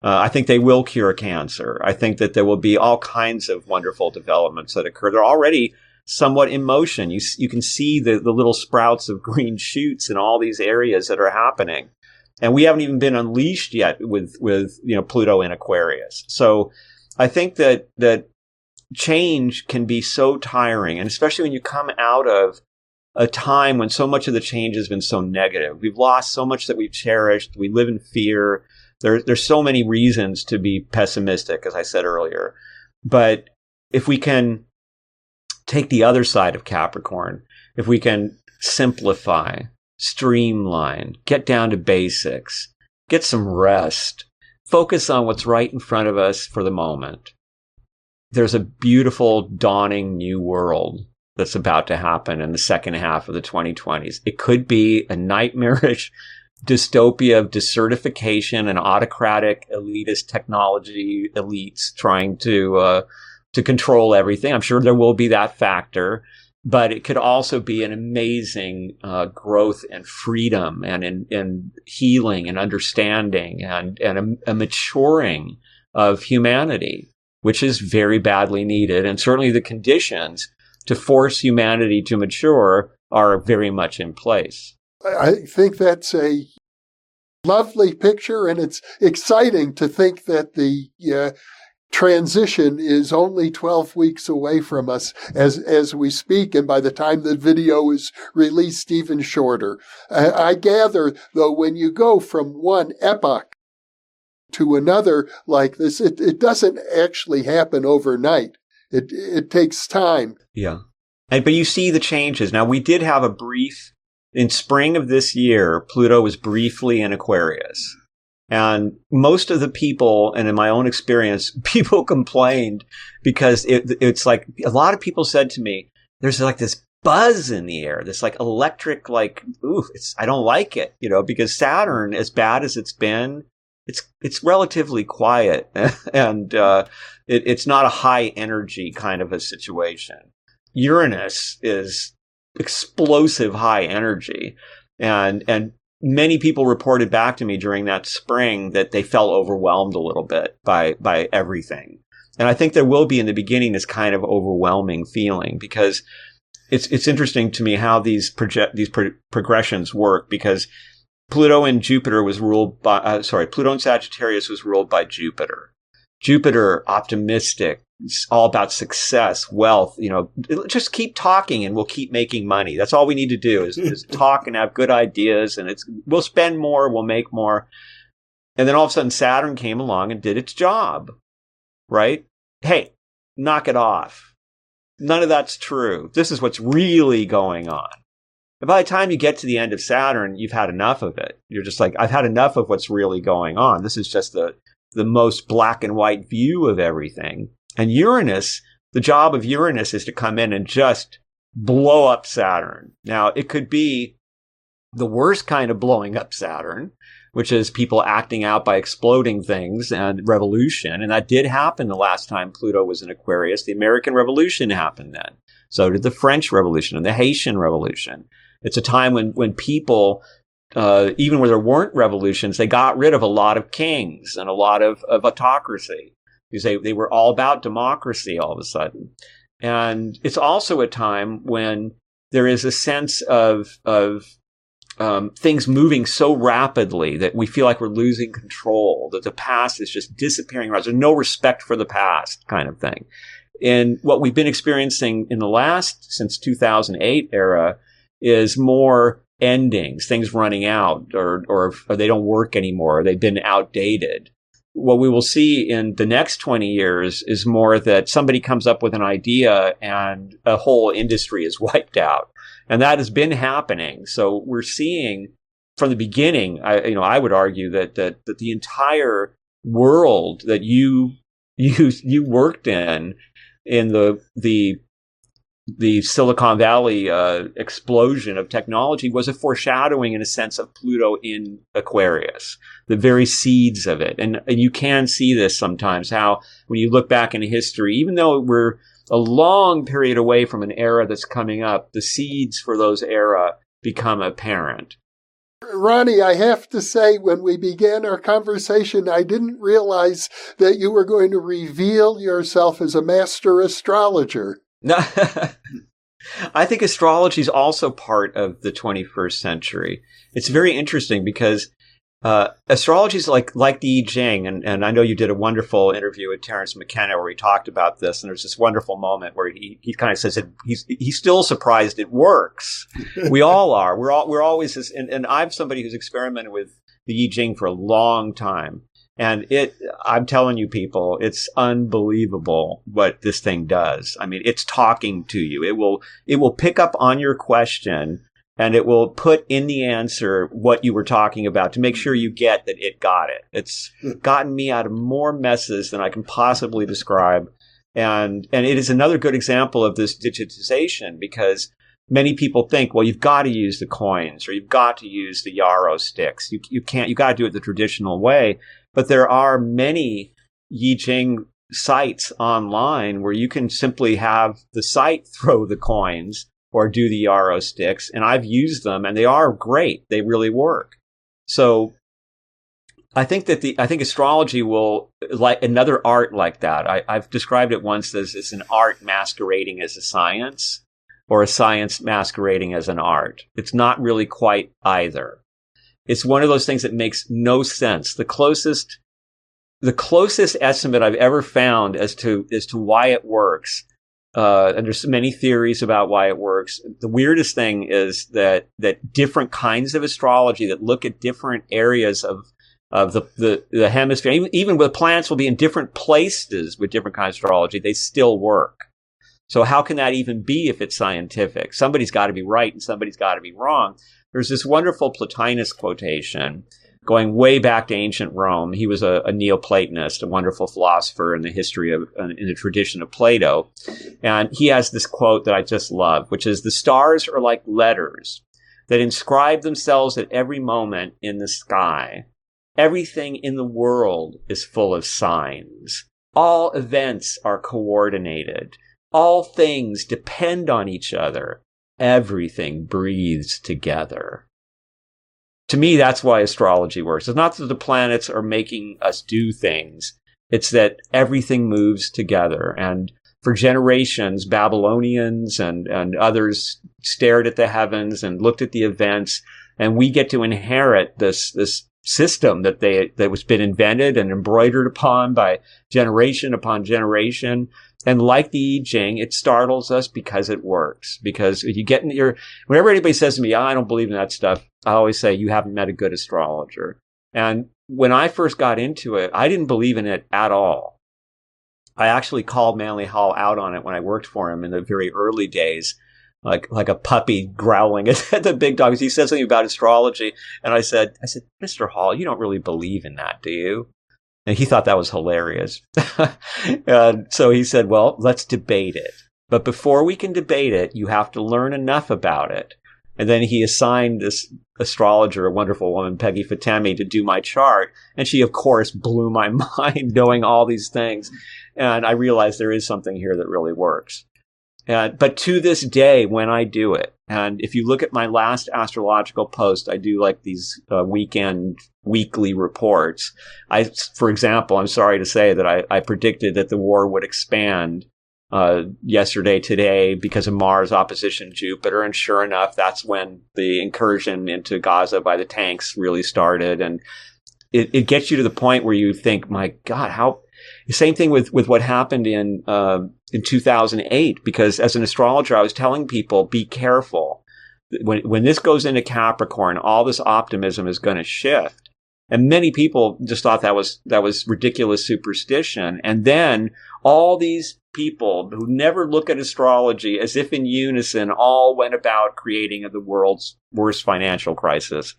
Uh, I think they will cure cancer. I think that there will be all kinds of wonderful developments that occur. They're already somewhat in motion. You, you can see the, the little sprouts of *laughs* green shoots in all these areas that are happening and we haven't even been unleashed yet with with you know Pluto in Aquarius. So I think that that change can be so tiring, and especially when you come out of a time when so much of the change has been so negative. We've lost so much that we've cherished. We live in fear. There, there's so many reasons to be pessimistic, as I said earlier. But if we can take the other side of Capricorn, if we can simplify, streamline, get down to basics, get some rest, focus on what's right in front of us for the moment. There's a beautiful dawning new world that's about to happen in the second half of the 2020s. It could be a nightmarish dystopia of desertification and autocratic elitist technology elites trying to uh, to control everything. I'm sure there will be that factor but it could also be an amazing uh, growth and freedom and in, in healing and understanding and, and a, a, maturing of humanity, which is very badly needed. And certainly the conditions to force humanity to mature are very much in place. I think that's a lovely picture, and it's exciting to think that the uh, transition is only 12 weeks away from us as, as we speak. And by the time the video is released, even shorter. I, I gather, though, when you go from one epoch to another like this, it, it doesn't actually happen overnight. It, it takes time. Yeah. And, but you see the changes. Now, we did have a brief, in spring of this year, Pluto was briefly in Aquarius. And most of the people, and in my own experience, *laughs* people complained because it, it's like a lot of people said to me, there's like this buzz in the air, this like electric, like, ooh, it's, I don't like it, you know, because Saturn, as bad as it's been, it's, it's relatively quiet *laughs* and, uh, it, it's not a high energy kind of a situation. Uranus is explosive high energy and, and many people reported back to me during that spring that they felt overwhelmed a little bit by by everything. And I think there will be in the beginning this kind of overwhelming feeling because it's it's interesting to me how these project these pro- progressions work because Pluto and Jupiter was ruled by uh, sorry Pluto and Sagittarius was ruled by Jupiter. Jupiter optimistic, it's all about success, wealth, you know, just keep talking and we'll keep making money. That's all we need to do is, is *laughs* talk and have good ideas and it's, we'll spend more, we'll make more. And then all of a sudden Saturn came along and did its job, right? Hey, knock it off. None of that's true. This is what's really going on. And by the time you get to the end of Saturn, you've had enough of it. You're just like, I've had enough of what's really going on. This is just the, the most black and white view of everything. And Uranus, the job of Uranus is to come in and just blow up Saturn. Now, it could be the worst kind of blowing up Saturn, which is people acting out by exploding things and revolution. And that did happen the last time Pluto was in Aquarius. The American Revolution happened then. So did the French Revolution and the Haitian Revolution. It's a time when, when people, uh, even where there weren't revolutions, they got rid of a lot of kings and a lot of, of autocracy because they, they were all about democracy all of a sudden. And it's also a time when there is a sense of, of um, things moving so rapidly that we feel like we're losing control, that the past is just disappearing. There's no respect for the past kind of thing. And what we've been experiencing in the last, since 2008 era, is more endings, things running out or, or, or they don't work anymore. They've been outdated. What we will see in the next 20 years is more that somebody comes up with an idea and a whole industry is *laughs* wiped out and that has been happening. So we're seeing from the beginning. I, you know, I would argue that that that the entire world that you *laughs* you you worked in in the the the Silicon Valley uh, explosion of technology was a foreshadowing, in a sense, of Pluto in Aquarius, the very seeds of it. And, and you can see this sometimes how, when you look back in history, even though we're a long period away from an era that's coming up, the seeds for those era become apparent. Ronnie, I have to say, when we began our conversation, I didn't realize that you were going to reveal yourself as a master astrologer. No, *laughs* I think astrology is also part of the 21st century. It's very interesting because uh, astrology is like like the I Ching, and, and I know you did a wonderful interview with Terence McKenna where he talked about this, and there's this wonderful moment where he, he kind of says that he's he's still surprised it works. *laughs* we all are. We're all we're always this, and, and I'm somebody who's experimented with the I Ching for a long time, and it I'm telling you, people, it's unbelievable what this thing does. I mean, it's talking to you. It will it will pick up on your question and it will put in the answer what you were talking about to make sure you get that it got it. It's gotten me out of more messes than I can possibly describe. And, and it is another good example of this digitization because many people think, well, you've got to use the coins or you've got to use the yarrow sticks. You, you can't, you got to do it the traditional way. But there are many Yi Ching sites online where you can simply have the site *laughs* throw the coins or do the yarrow sticks. And I've used them and they are great. They really work. So I think that the, I think astrology will, like another art like that. I, I've described it once as it's an art masquerading as a science or a science masquerading as an art. It's not really quite either. It's one of those things that makes no sense. The closest, the closest estimate I've ever found as to, as to why it works uh, and there's many theories about why it works. The weirdest thing is that that different kinds of astrology that look at different areas of of the, the, the hemisphere, even, even with plants will be in different places with different kinds of astrology, they still work. So how can that even be if it's scientific? Somebody's got to be right and somebody's got to be wrong. There's this wonderful Plotinus quotation going way back to ancient Rome. He was a, a Neoplatonist, a wonderful philosopher in the history of, uh, in the tradition of Plato. And he has this quote that I just love, which is, the stars are like letters that inscribe themselves at every moment in the sky. Everything in the world is full of signs. All events are coordinated. All things depend on each other. Everything breathes together to me, that's why astrology works. It's not that the planets are making us do things. It's that everything moves together. And for generations, Babylonians and, and others stared at the heavens and looked at the events. And we get to inherit this, this system that they, that was been invented and embroidered upon by generation upon generation. And like the I Ching, it startles us because it works. Because you get in your, whenever anybody says to me, oh, I don't believe in that stuff, I always say, you haven't met a good astrologer. And when I first got into it, I didn't believe in it at all. I actually called Manly Hall out on it when I worked for him in the very early days, like like a puppy growling *laughs* at the big dog. He said something about astrology, and I said, I said, Mr. Hall, you don't really believe in that, do you? And he thought that was hilarious. *laughs* and so he said, well, let's debate it. But before we can debate it, you have to learn enough about it And then he assigned this astrologer, a wonderful woman, Peggy Fatemi, to do my chart. And she, of course, blew my *laughs* mind knowing all these things. And I realized there is something here that really works. And, but to this day, when I do it, and if you look at my last astrological post, I do like these uh, weekend, weekly reports. I, for example, I'm sorry to say that I, I predicted that the war would expand uh, yesterday, today, because of Mars opposition Jupiter. And sure enough, that's when the incursion into Gaza by the tanks really started. And it, it gets you to the point where you think, my God, how, same thing with, with what happened in, uh, in 2008, because as an astrologer, I was telling people, be careful. When, when this goes into Capricorn, all this optimism is going to shift. And many people just thought that was, that was ridiculous superstition. And then all these people who never look at astrology as if in unison all went about creating the world's worst financial crisis.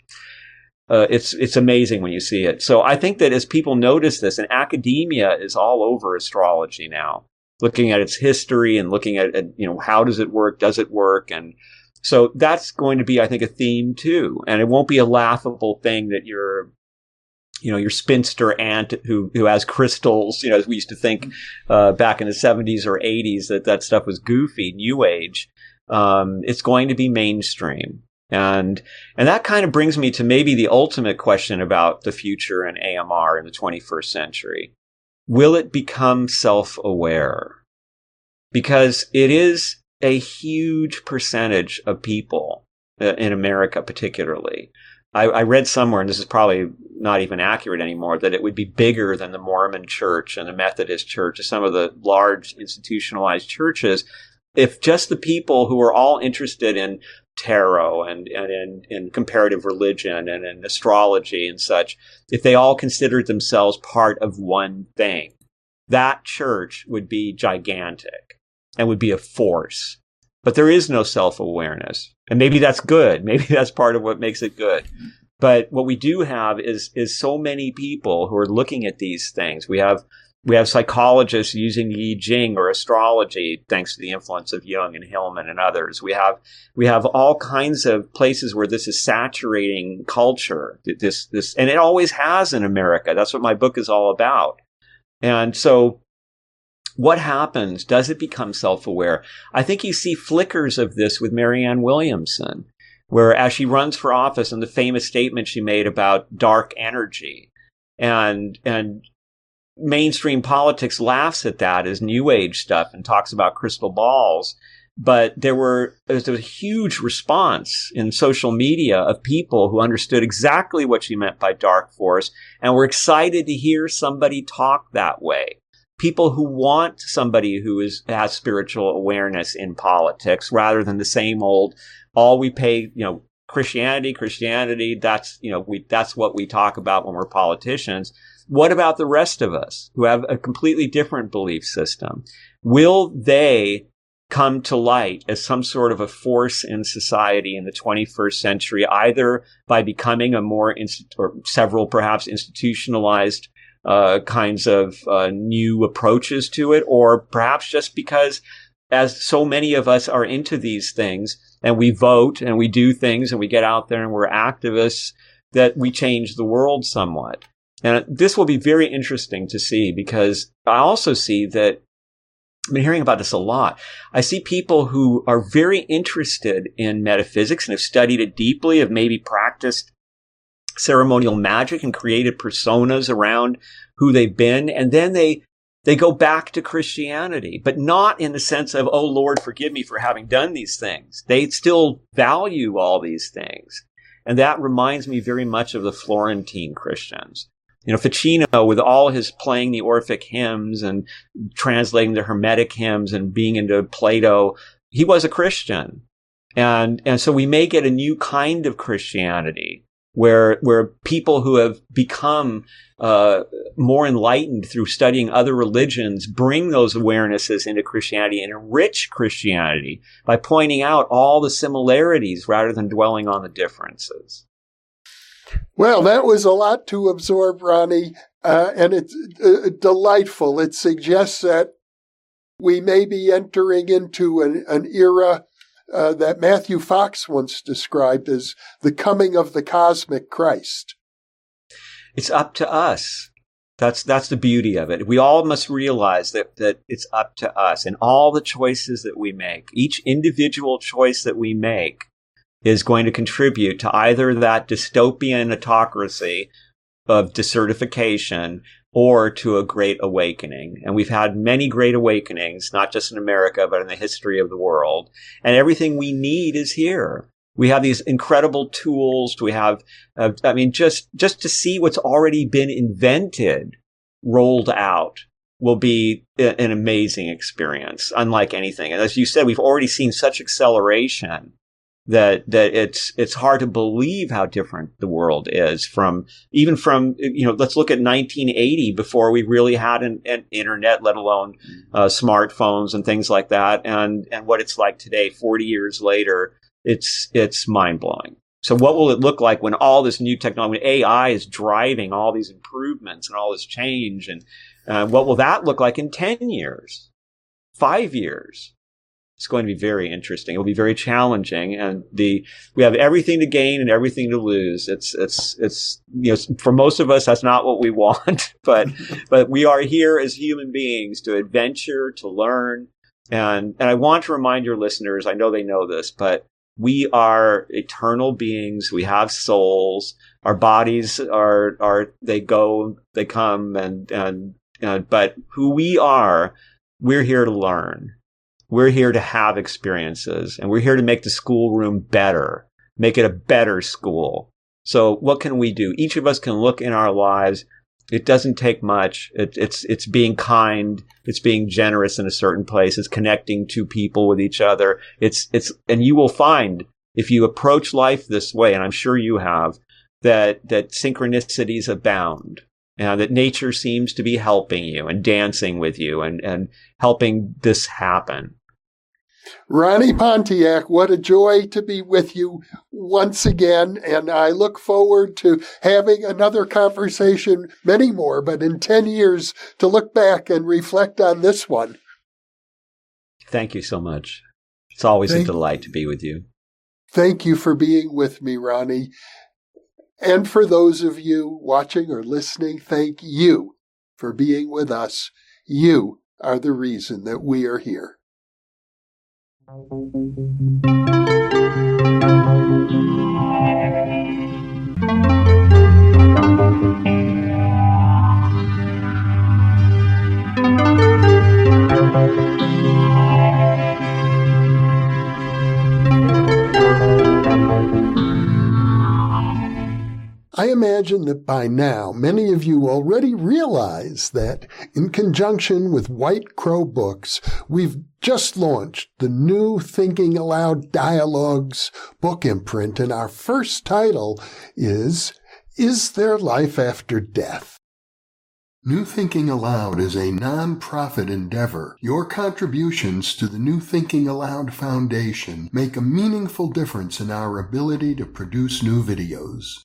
Uh, it's it's amazing when you see it. So I think that as people notice this, and academia is all over astrology now, looking at its history and looking at, at you know how does it work, does it work, and so that's going to be, I think, a theme too. And it won't be a laughable thing that you're you know, your spinster aunt who, who has crystals, you know, as we used to think, uh, back in the seventies or eighties that that stuff was goofy, new age. Um, it's going to be mainstream. And, and that kind of brings me to maybe the ultimate question about the future and AMR in the 21st century. Will it become self-aware? Because it is a huge percentage of people uh, in America, particularly, I, I, read somewhere, and this is probably not even accurate anymore, that it would be bigger than the Mormon church and the Methodist church, some of the large institutionalized churches, if just the people who are all interested in tarot and, and in, in comparative religion and in astrology and such, if they all considered themselves part of one thing, that church would be gigantic and would be a force. But there is no self awareness. And maybe that's good. *laughs* Maybe that's part of what makes it good. But what we do have is, is so many people who are looking at these things. We have, we have psychologists using I Ching or astrology, thanks to the influence of Jung and Hillman and others. We have, we have all kinds of places where this is saturating culture. This, this, and it always has in America. That's what my book is all about. And so what happens? Does it become self-aware? I think you see flickers of this with Marianne Williamson, where as she runs for office and the famous statement she made about dark energy and, and mainstream politics laughs at that as new age stuff and talks about crystal balls. But there were, there was a huge response in social media of people who understood exactly what she meant by dark force and were excited to hear somebody talk that way people who want somebody who is has spiritual awareness in politics rather than the same old all we pay you know christianity christianity that's you know we that's what we talk about when we're politicians what about the rest of us who have a completely different belief system will they come to light as some sort of a force in society in the 21st century either by becoming a more inst- or several perhaps institutionalized uh, kinds of uh, new approaches to it, or perhaps just because as so many of us are into these things and we vote and we do things and we get out there and we're activists that we change the world somewhat. And this will be very interesting to see because I also see that I've been hearing about this a lot. I see people who are very interested in metaphysics and have studied it deeply, have maybe practiced ceremonial magic and created personas around who they've been. And then they, they go back to Christianity, but not in the sense of, oh Lord, forgive me for having done these things. They still value all these things. And that reminds me very much of the Florentine Christians. You know, Ficino, with all his playing the Orphic hymns and translating the Hermetic hymns and being into Plato, he was a Christian. And, and so we may get a new kind of Christianity where where people who have become uh, more enlightened through studying other religions bring those awarenesses into Christianity and enrich Christianity by pointing out all the similarities rather than dwelling on the differences. Well, that was a lot to absorb, Ronnie, uh, and it's uh, delightful. It suggests that we may be entering into an, an era uh, that Matthew Fox once described as the coming of the cosmic Christ. It's up to us. That's that's the beauty of it. We all must realize that that it's up to us and all the choices that we make. Each individual choice that we make is going to contribute to either that dystopian autocracy of desertification or to a great awakening. And we've had many great awakenings, not just in America, but in the history of the world. And everything we need is here. We have these incredible tools. We have, uh, I mean, just, just to see what's already been invented, rolled out will be a, an amazing experience, unlike anything. And as you said, we've already seen such acceleration that that it's it's hard to believe how different the world is from even from you know let's look at 1980 before we really had an, an internet let alone uh, smartphones and things like that and and what it's like today 40 years later it's it's mind blowing so what will it look like when all this new technology AI is driving all these improvements and all this change and uh, what will that look like in 10 years 5 years it's going to be very interesting. It'll be very challenging, and the we have everything to gain and everything to lose. It's it's it's you know for most of us that's not what we *laughs* want, but but we are here as human beings to adventure, to learn, and and I want to remind your listeners. I know they know this, but we are eternal beings. We have souls. Our bodies are are they go, they come, and and, and but who we are, we're here to learn we're here to have experiences and we're here to make the schoolroom better, make it a better school. So what can we do? Each of us can look in our lives. It doesn't take much. It, it's, it's being kind. It's being generous in a certain place. It's connecting two people with each other. It's, it's, and you will find if you approach life this way, and I'm sure you have, that, that synchronicities abound. and that nature seems to be helping you and dancing with you and, and helping this happen. Ronnie Pontiac, what a joy to be with you once again. And I look forward to having another conversation, many more, but in 10 years to look back and reflect on this one. Thank you so much. It's always thank, a delight to be with you. Thank you for being with me, Ronnie. And for those of you watching or listening, thank you for being with us. You are the reason that we are here. I imagine that by now many of you already realize that in conjunction with White Crow Books, we've just launched the new Thinking Allowed Dialogues book imprint, and our first title is Is There Life After Death? New Thinking Allowed is a non-profit endeavor. Your contributions to the New Thinking Allowed Foundation make a meaningful difference in our ability to produce new videos.